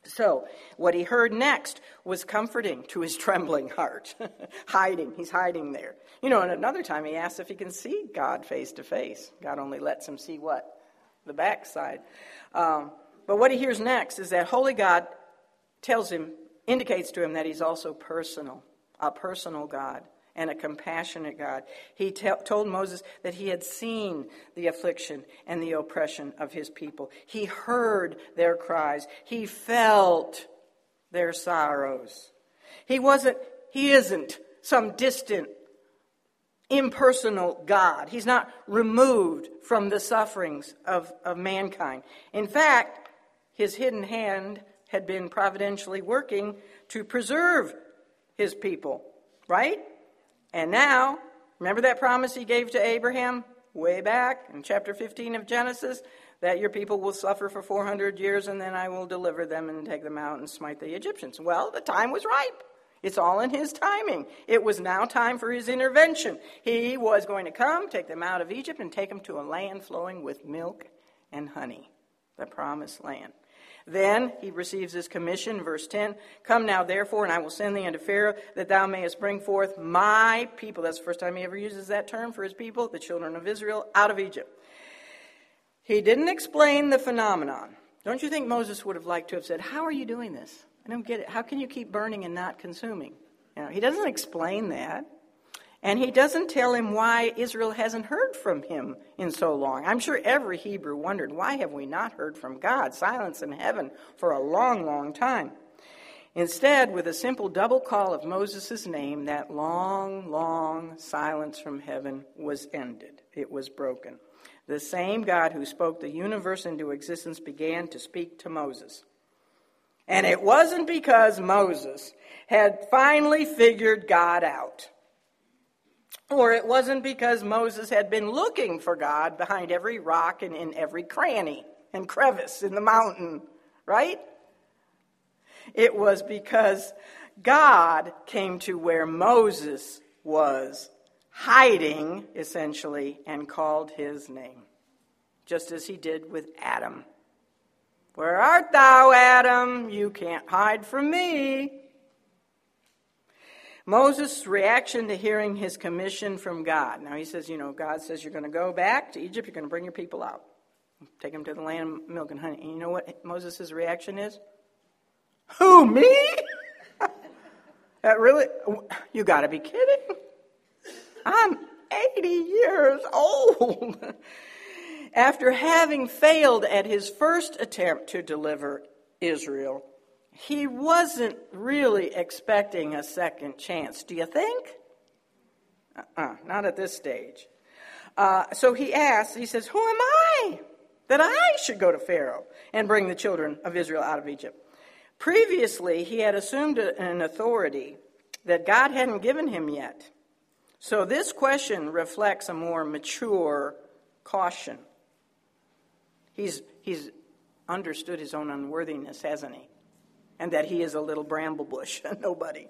So, what he heard next was comforting to his trembling heart. hiding, he's hiding there. You know, and another time he asks if he can see God face to face. God only lets him see what? The backside. Um, but what he hears next is that holy God tells him, indicates to him that he's also personal, a personal God and a compassionate God. He t- told Moses that he had seen the affliction and the oppression of his people. He heard their cries. He felt their sorrows. He wasn't, he isn't some distant, impersonal God. He's not removed from the sufferings of, of mankind. In fact, his hidden hand had been providentially working to preserve his people, right? And now, remember that promise he gave to Abraham? way back in chapter 15 of Genesis that your people will suffer for 400 years and then I will deliver them and take them out and smite the Egyptians. Well, the time was ripe. It's all in his timing. It was now time for his intervention. He was going to come, take them out of Egypt, and take them to a land flowing with milk and honey, the promised land. Then he receives his commission, verse 10 Come now, therefore, and I will send thee unto Pharaoh, that thou mayest bring forth my people. That's the first time he ever uses that term for his people, the children of Israel, out of Egypt. He didn't explain the phenomenon. Don't you think Moses would have liked to have said, How are you doing this? I don't get it. How can you keep burning and not consuming? You know, he doesn't explain that. And he doesn't tell him why Israel hasn't heard from him in so long. I'm sure every Hebrew wondered, why have we not heard from God? Silence in heaven for a long, long time. Instead, with a simple double call of Moses' name, that long, long silence from heaven was ended. It was broken. The same God who spoke the universe into existence began to speak to Moses. And it wasn't because Moses had finally figured God out. Or it wasn't because Moses had been looking for God behind every rock and in every cranny and crevice in the mountain, right? It was because God came to where Moses was hiding, essentially, and called his name, just as he did with Adam. Where art thou, Adam? You can't hide from me. Moses' reaction to hearing his commission from God. Now he says, you know, God says you're going to go back to Egypt, you're going to bring your people out, take them to the land of milk and honey. And you know what Moses' reaction is? Who, me? that really, you got to be kidding. I'm 80 years old. After having failed at his first attempt to deliver Israel, he wasn't really expecting a second chance, do you think? Uh-uh, not at this stage. Uh, so he asks, he says, Who am I that I should go to Pharaoh and bring the children of Israel out of Egypt? Previously, he had assumed an authority that God hadn't given him yet. So this question reflects a more mature caution. He's, he's understood his own unworthiness, hasn't he? And that he is a little bramble bush, and nobody.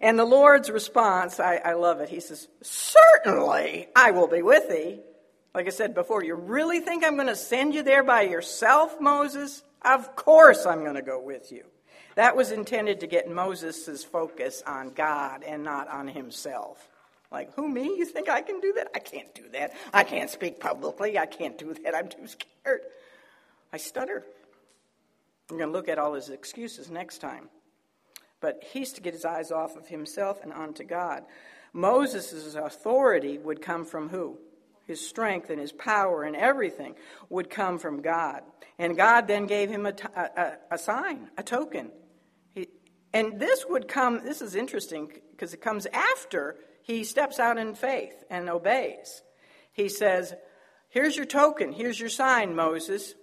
And the Lord's response, I, I love it. He says, Certainly I will be with thee. Like I said before, you really think I'm going to send you there by yourself, Moses? Of course I'm going to go with you. That was intended to get Moses' focus on God and not on himself. Like, who, me? You think I can do that? I can't do that. I can't speak publicly. I can't do that. I'm too scared. I stutter. I'm going to look at all his excuses next time. But he's to get his eyes off of himself and onto God. Moses' authority would come from who? His strength and his power and everything would come from God. And God then gave him a, t- a, a sign, a token. He, and this would come, this is interesting because it comes after he steps out in faith and obeys. He says, Here's your token, here's your sign, Moses.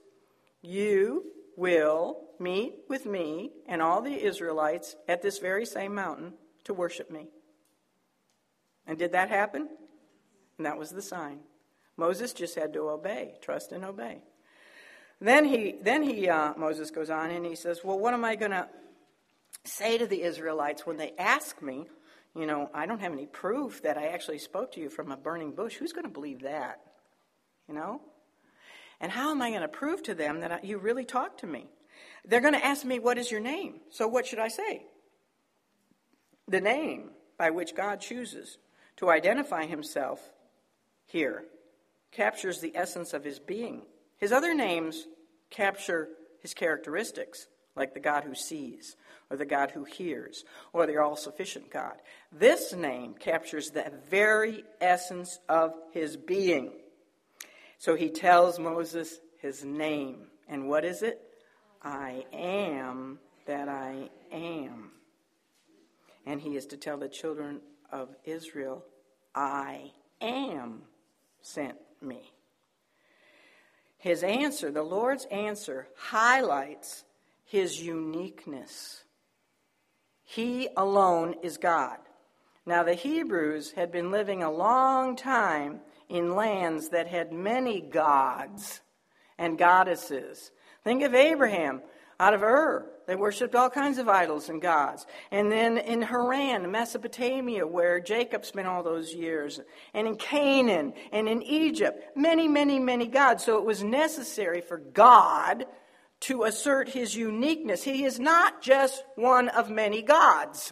You will meet with me and all the Israelites at this very same mountain to worship me. And did that happen? And that was the sign. Moses just had to obey, trust and obey. Then he, then he, uh, Moses goes on and he says, "Well, what am I going to say to the Israelites when they ask me you know, I don't have any proof that I actually spoke to you from a burning bush. Who's going to believe that? You know? And how am I going to prove to them that I, you really talked to me? They're going to ask me, What is your name? So what should I say? The name by which God chooses to identify himself here captures the essence of his being. His other names capture his characteristics, like the God who sees, or the God who hears, or the all sufficient God. This name captures the very essence of his being. So he tells Moses his name. And what is it? I am that I am. And he is to tell the children of Israel, I am sent me. His answer, the Lord's answer, highlights his uniqueness. He alone is God. Now, the Hebrews had been living a long time in lands that had many gods and goddesses. Think of Abraham out of Ur. They worshipped all kinds of idols and gods. And then in Haran, Mesopotamia, where Jacob spent all those years, and in Canaan, and in Egypt, many, many, many gods. So it was necessary for God to assert his uniqueness. He is not just one of many gods.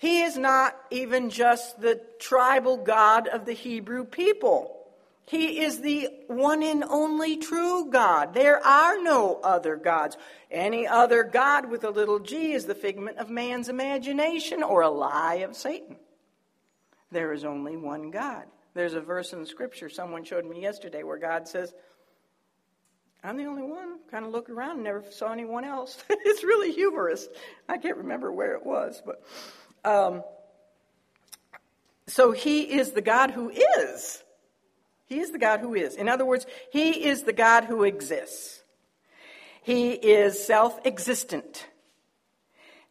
He is not even just the tribal God of the Hebrew people. He is the one and only true God. There are no other gods. Any other God with a little g is the figment of man's imagination or a lie of Satan. There is only one God. There's a verse in Scripture someone showed me yesterday where God says, I'm the only one. Kind of looked around and never saw anyone else. it's really humorous. I can't remember where it was, but um, so he is the God who is. He is the God who is. In other words, He is the God who exists. He is self existent.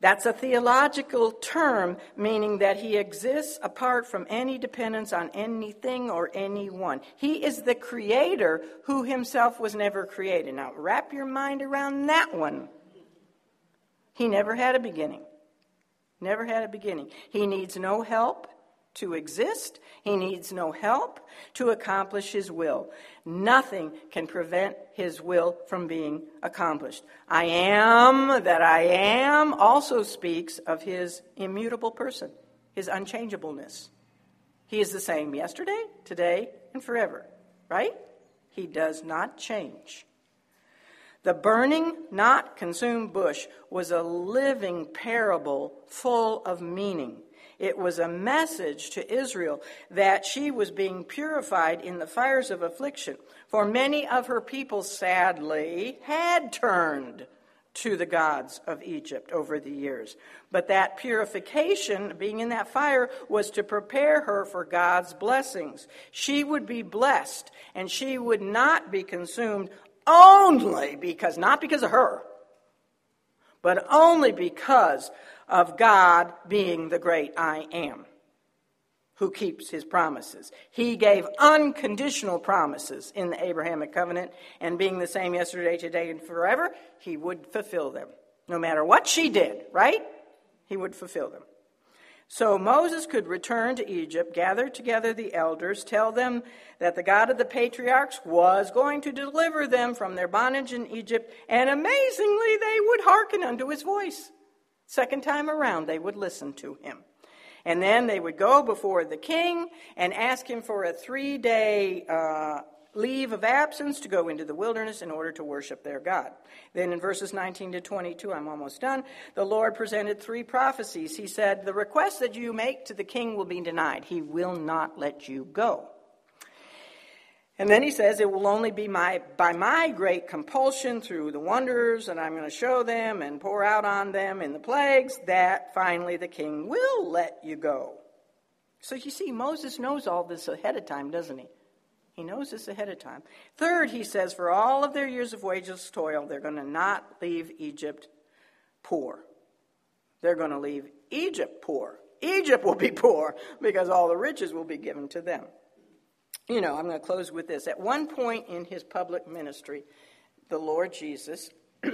That's a theological term meaning that He exists apart from any dependence on anything or anyone. He is the creator who Himself was never created. Now, wrap your mind around that one. He never had a beginning. Never had a beginning. He needs no help to exist. He needs no help to accomplish his will. Nothing can prevent his will from being accomplished. I am that I am also speaks of his immutable person, his unchangeableness. He is the same yesterday, today, and forever, right? He does not change. The burning, not consumed bush was a living parable full of meaning. It was a message to Israel that she was being purified in the fires of affliction. For many of her people, sadly, had turned to the gods of Egypt over the years. But that purification, being in that fire, was to prepare her for God's blessings. She would be blessed, and she would not be consumed only because, not because of her, but only because of God being the great I am who keeps his promises. He gave unconditional promises in the Abrahamic covenant, and being the same yesterday, today, and forever, he would fulfill them. No matter what she did, right? He would fulfill them. So Moses could return to Egypt, gather together the elders, tell them that the God of the patriarchs was going to deliver them from their bondage in Egypt, and amazingly, they would hearken unto his voice. Second time around, they would listen to him. And then they would go before the king and ask him for a three day uh, leave of absence to go into the wilderness in order to worship their God. Then in verses 19 to 22, I'm almost done, the Lord presented three prophecies. He said, The request that you make to the king will be denied, he will not let you go. And then he says, It will only be my, by my great compulsion through the wonders that I'm going to show them and pour out on them in the plagues that finally the king will let you go. So you see, Moses knows all this ahead of time, doesn't he? He knows this ahead of time. Third, he says, for all of their years of wageless toil, they're going to not leave Egypt poor. They're going to leave Egypt poor. Egypt will be poor because all the riches will be given to them. You know, I'm going to close with this. At one point in his public ministry, the Lord Jesus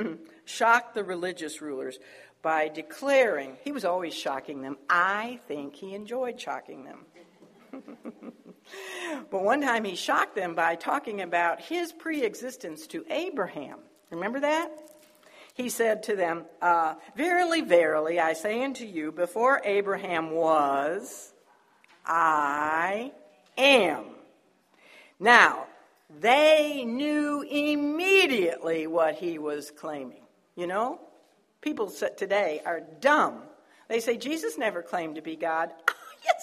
shocked the religious rulers by declaring, he was always shocking them. I think he enjoyed shocking them. but one time he shocked them by talking about his pre existence to Abraham. Remember that? He said to them, uh, Verily, verily, I say unto you, before Abraham was, I am. Now, they knew immediately what he was claiming. You know, people today are dumb. They say Jesus never claimed to be God.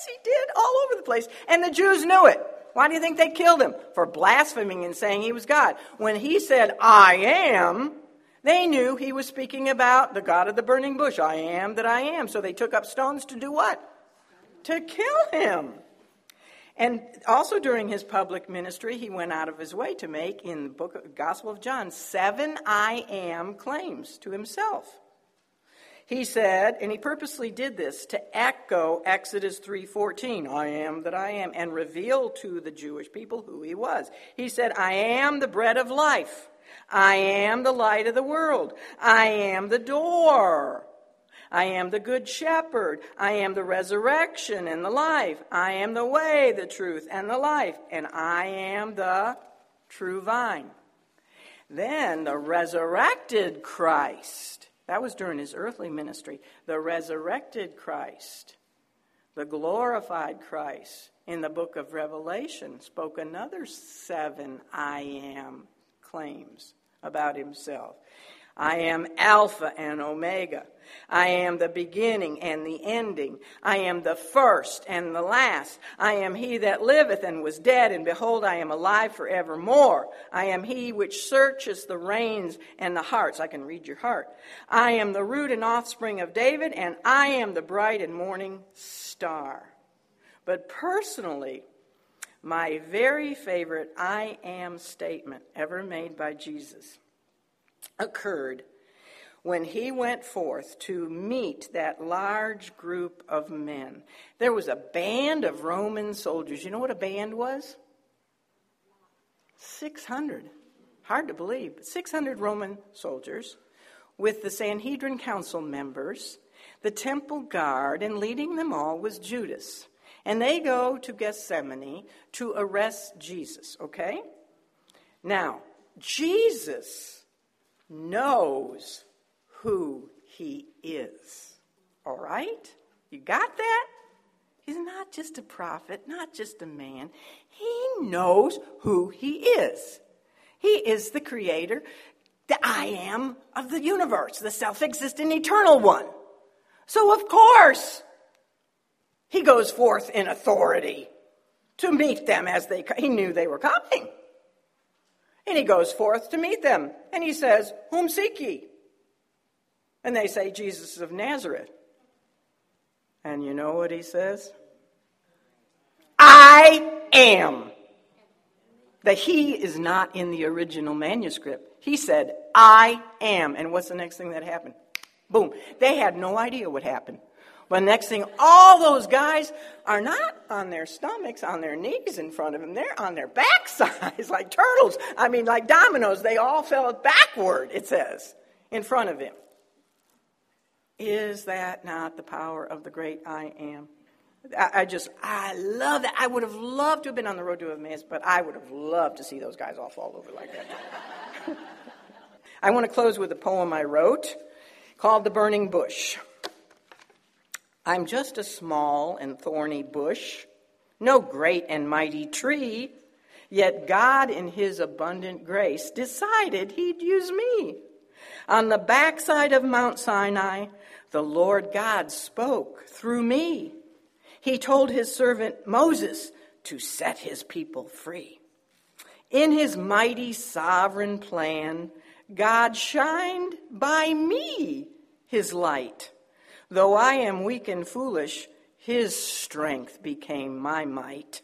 Yes, he did, all over the place. And the Jews knew it. Why do you think they killed him? For blaspheming and saying he was God. When he said, I am, they knew he was speaking about the God of the burning bush. I am that I am. So they took up stones to do what? To kill him. And also during his public ministry, he went out of his way to make, in the book of Gospel of John, seven I am claims to himself. He said, and he purposely did this to echo Exodus 3:14, I am that I am, and reveal to the Jewish people who he was. He said, I am the bread of life. I am the light of the world. I am the door. I am the good shepherd. I am the resurrection and the life. I am the way, the truth, and the life. And I am the true vine. Then the resurrected Christ, that was during his earthly ministry, the resurrected Christ, the glorified Christ in the book of Revelation spoke another seven I am claims about himself. I am Alpha and Omega. I am the beginning and the ending. I am the first and the last. I am he that liveth and was dead, and behold, I am alive forevermore. I am he which searches the reins and the hearts. I can read your heart. I am the root and offspring of David, and I am the bright and morning star. But personally, my very favorite I am statement ever made by Jesus occurred when he went forth to meet that large group of men. There was a band of Roman soldiers. You know what a band was? 600. Hard to believe, 600 Roman soldiers with the Sanhedrin council members, the temple guard, and leading them all was Judas. And they go to Gethsemane to arrest Jesus, okay? Now, Jesus knows who he is. All right? You got that? He's not just a prophet, not just a man. He knows who he is. He is the creator, the I am of the universe, the self existent eternal one. So, of course, he goes forth in authority to meet them as they he knew they were coming. And he goes forth to meet them. And he says, Whom seek ye? And they say, Jesus of Nazareth. And you know what he says? I am. The he is not in the original manuscript. He said, I am. And what's the next thing that happened? Boom. They had no idea what happened. But next thing, all those guys are not on their stomachs, on their knees in front of him. They're on their backsides like turtles. I mean, like dominoes. They all fell backward, it says, in front of him. Is that not the power of the great I am? I, just, I love that. I would have loved to have been on the road to Emmaus, but I would have loved to see those guys all fall over like that. I want to close with a poem I wrote called The Burning Bush. I'm just a small and thorny bush, no great and mighty tree, yet God, in His abundant grace, decided He'd use me. On the backside of Mount Sinai, the Lord God spoke through me. He told His servant Moses to set His people free. In His mighty sovereign plan, God shined by me His light Though I am weak and foolish, his strength became my might.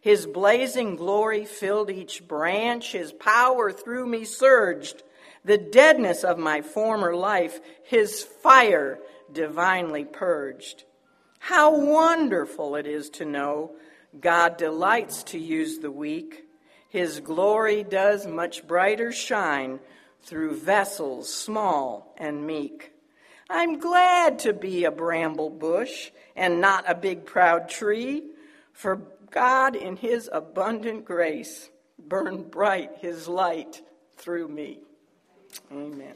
His blazing glory filled each branch, his power through me surged. The deadness of my former life, his fire divinely purged. How wonderful it is to know God delights to use the weak. His glory does much brighter shine through vessels small and meek. I'm glad to be a bramble bush and not a big proud tree, for God in his abundant grace burned bright his light through me. Amen.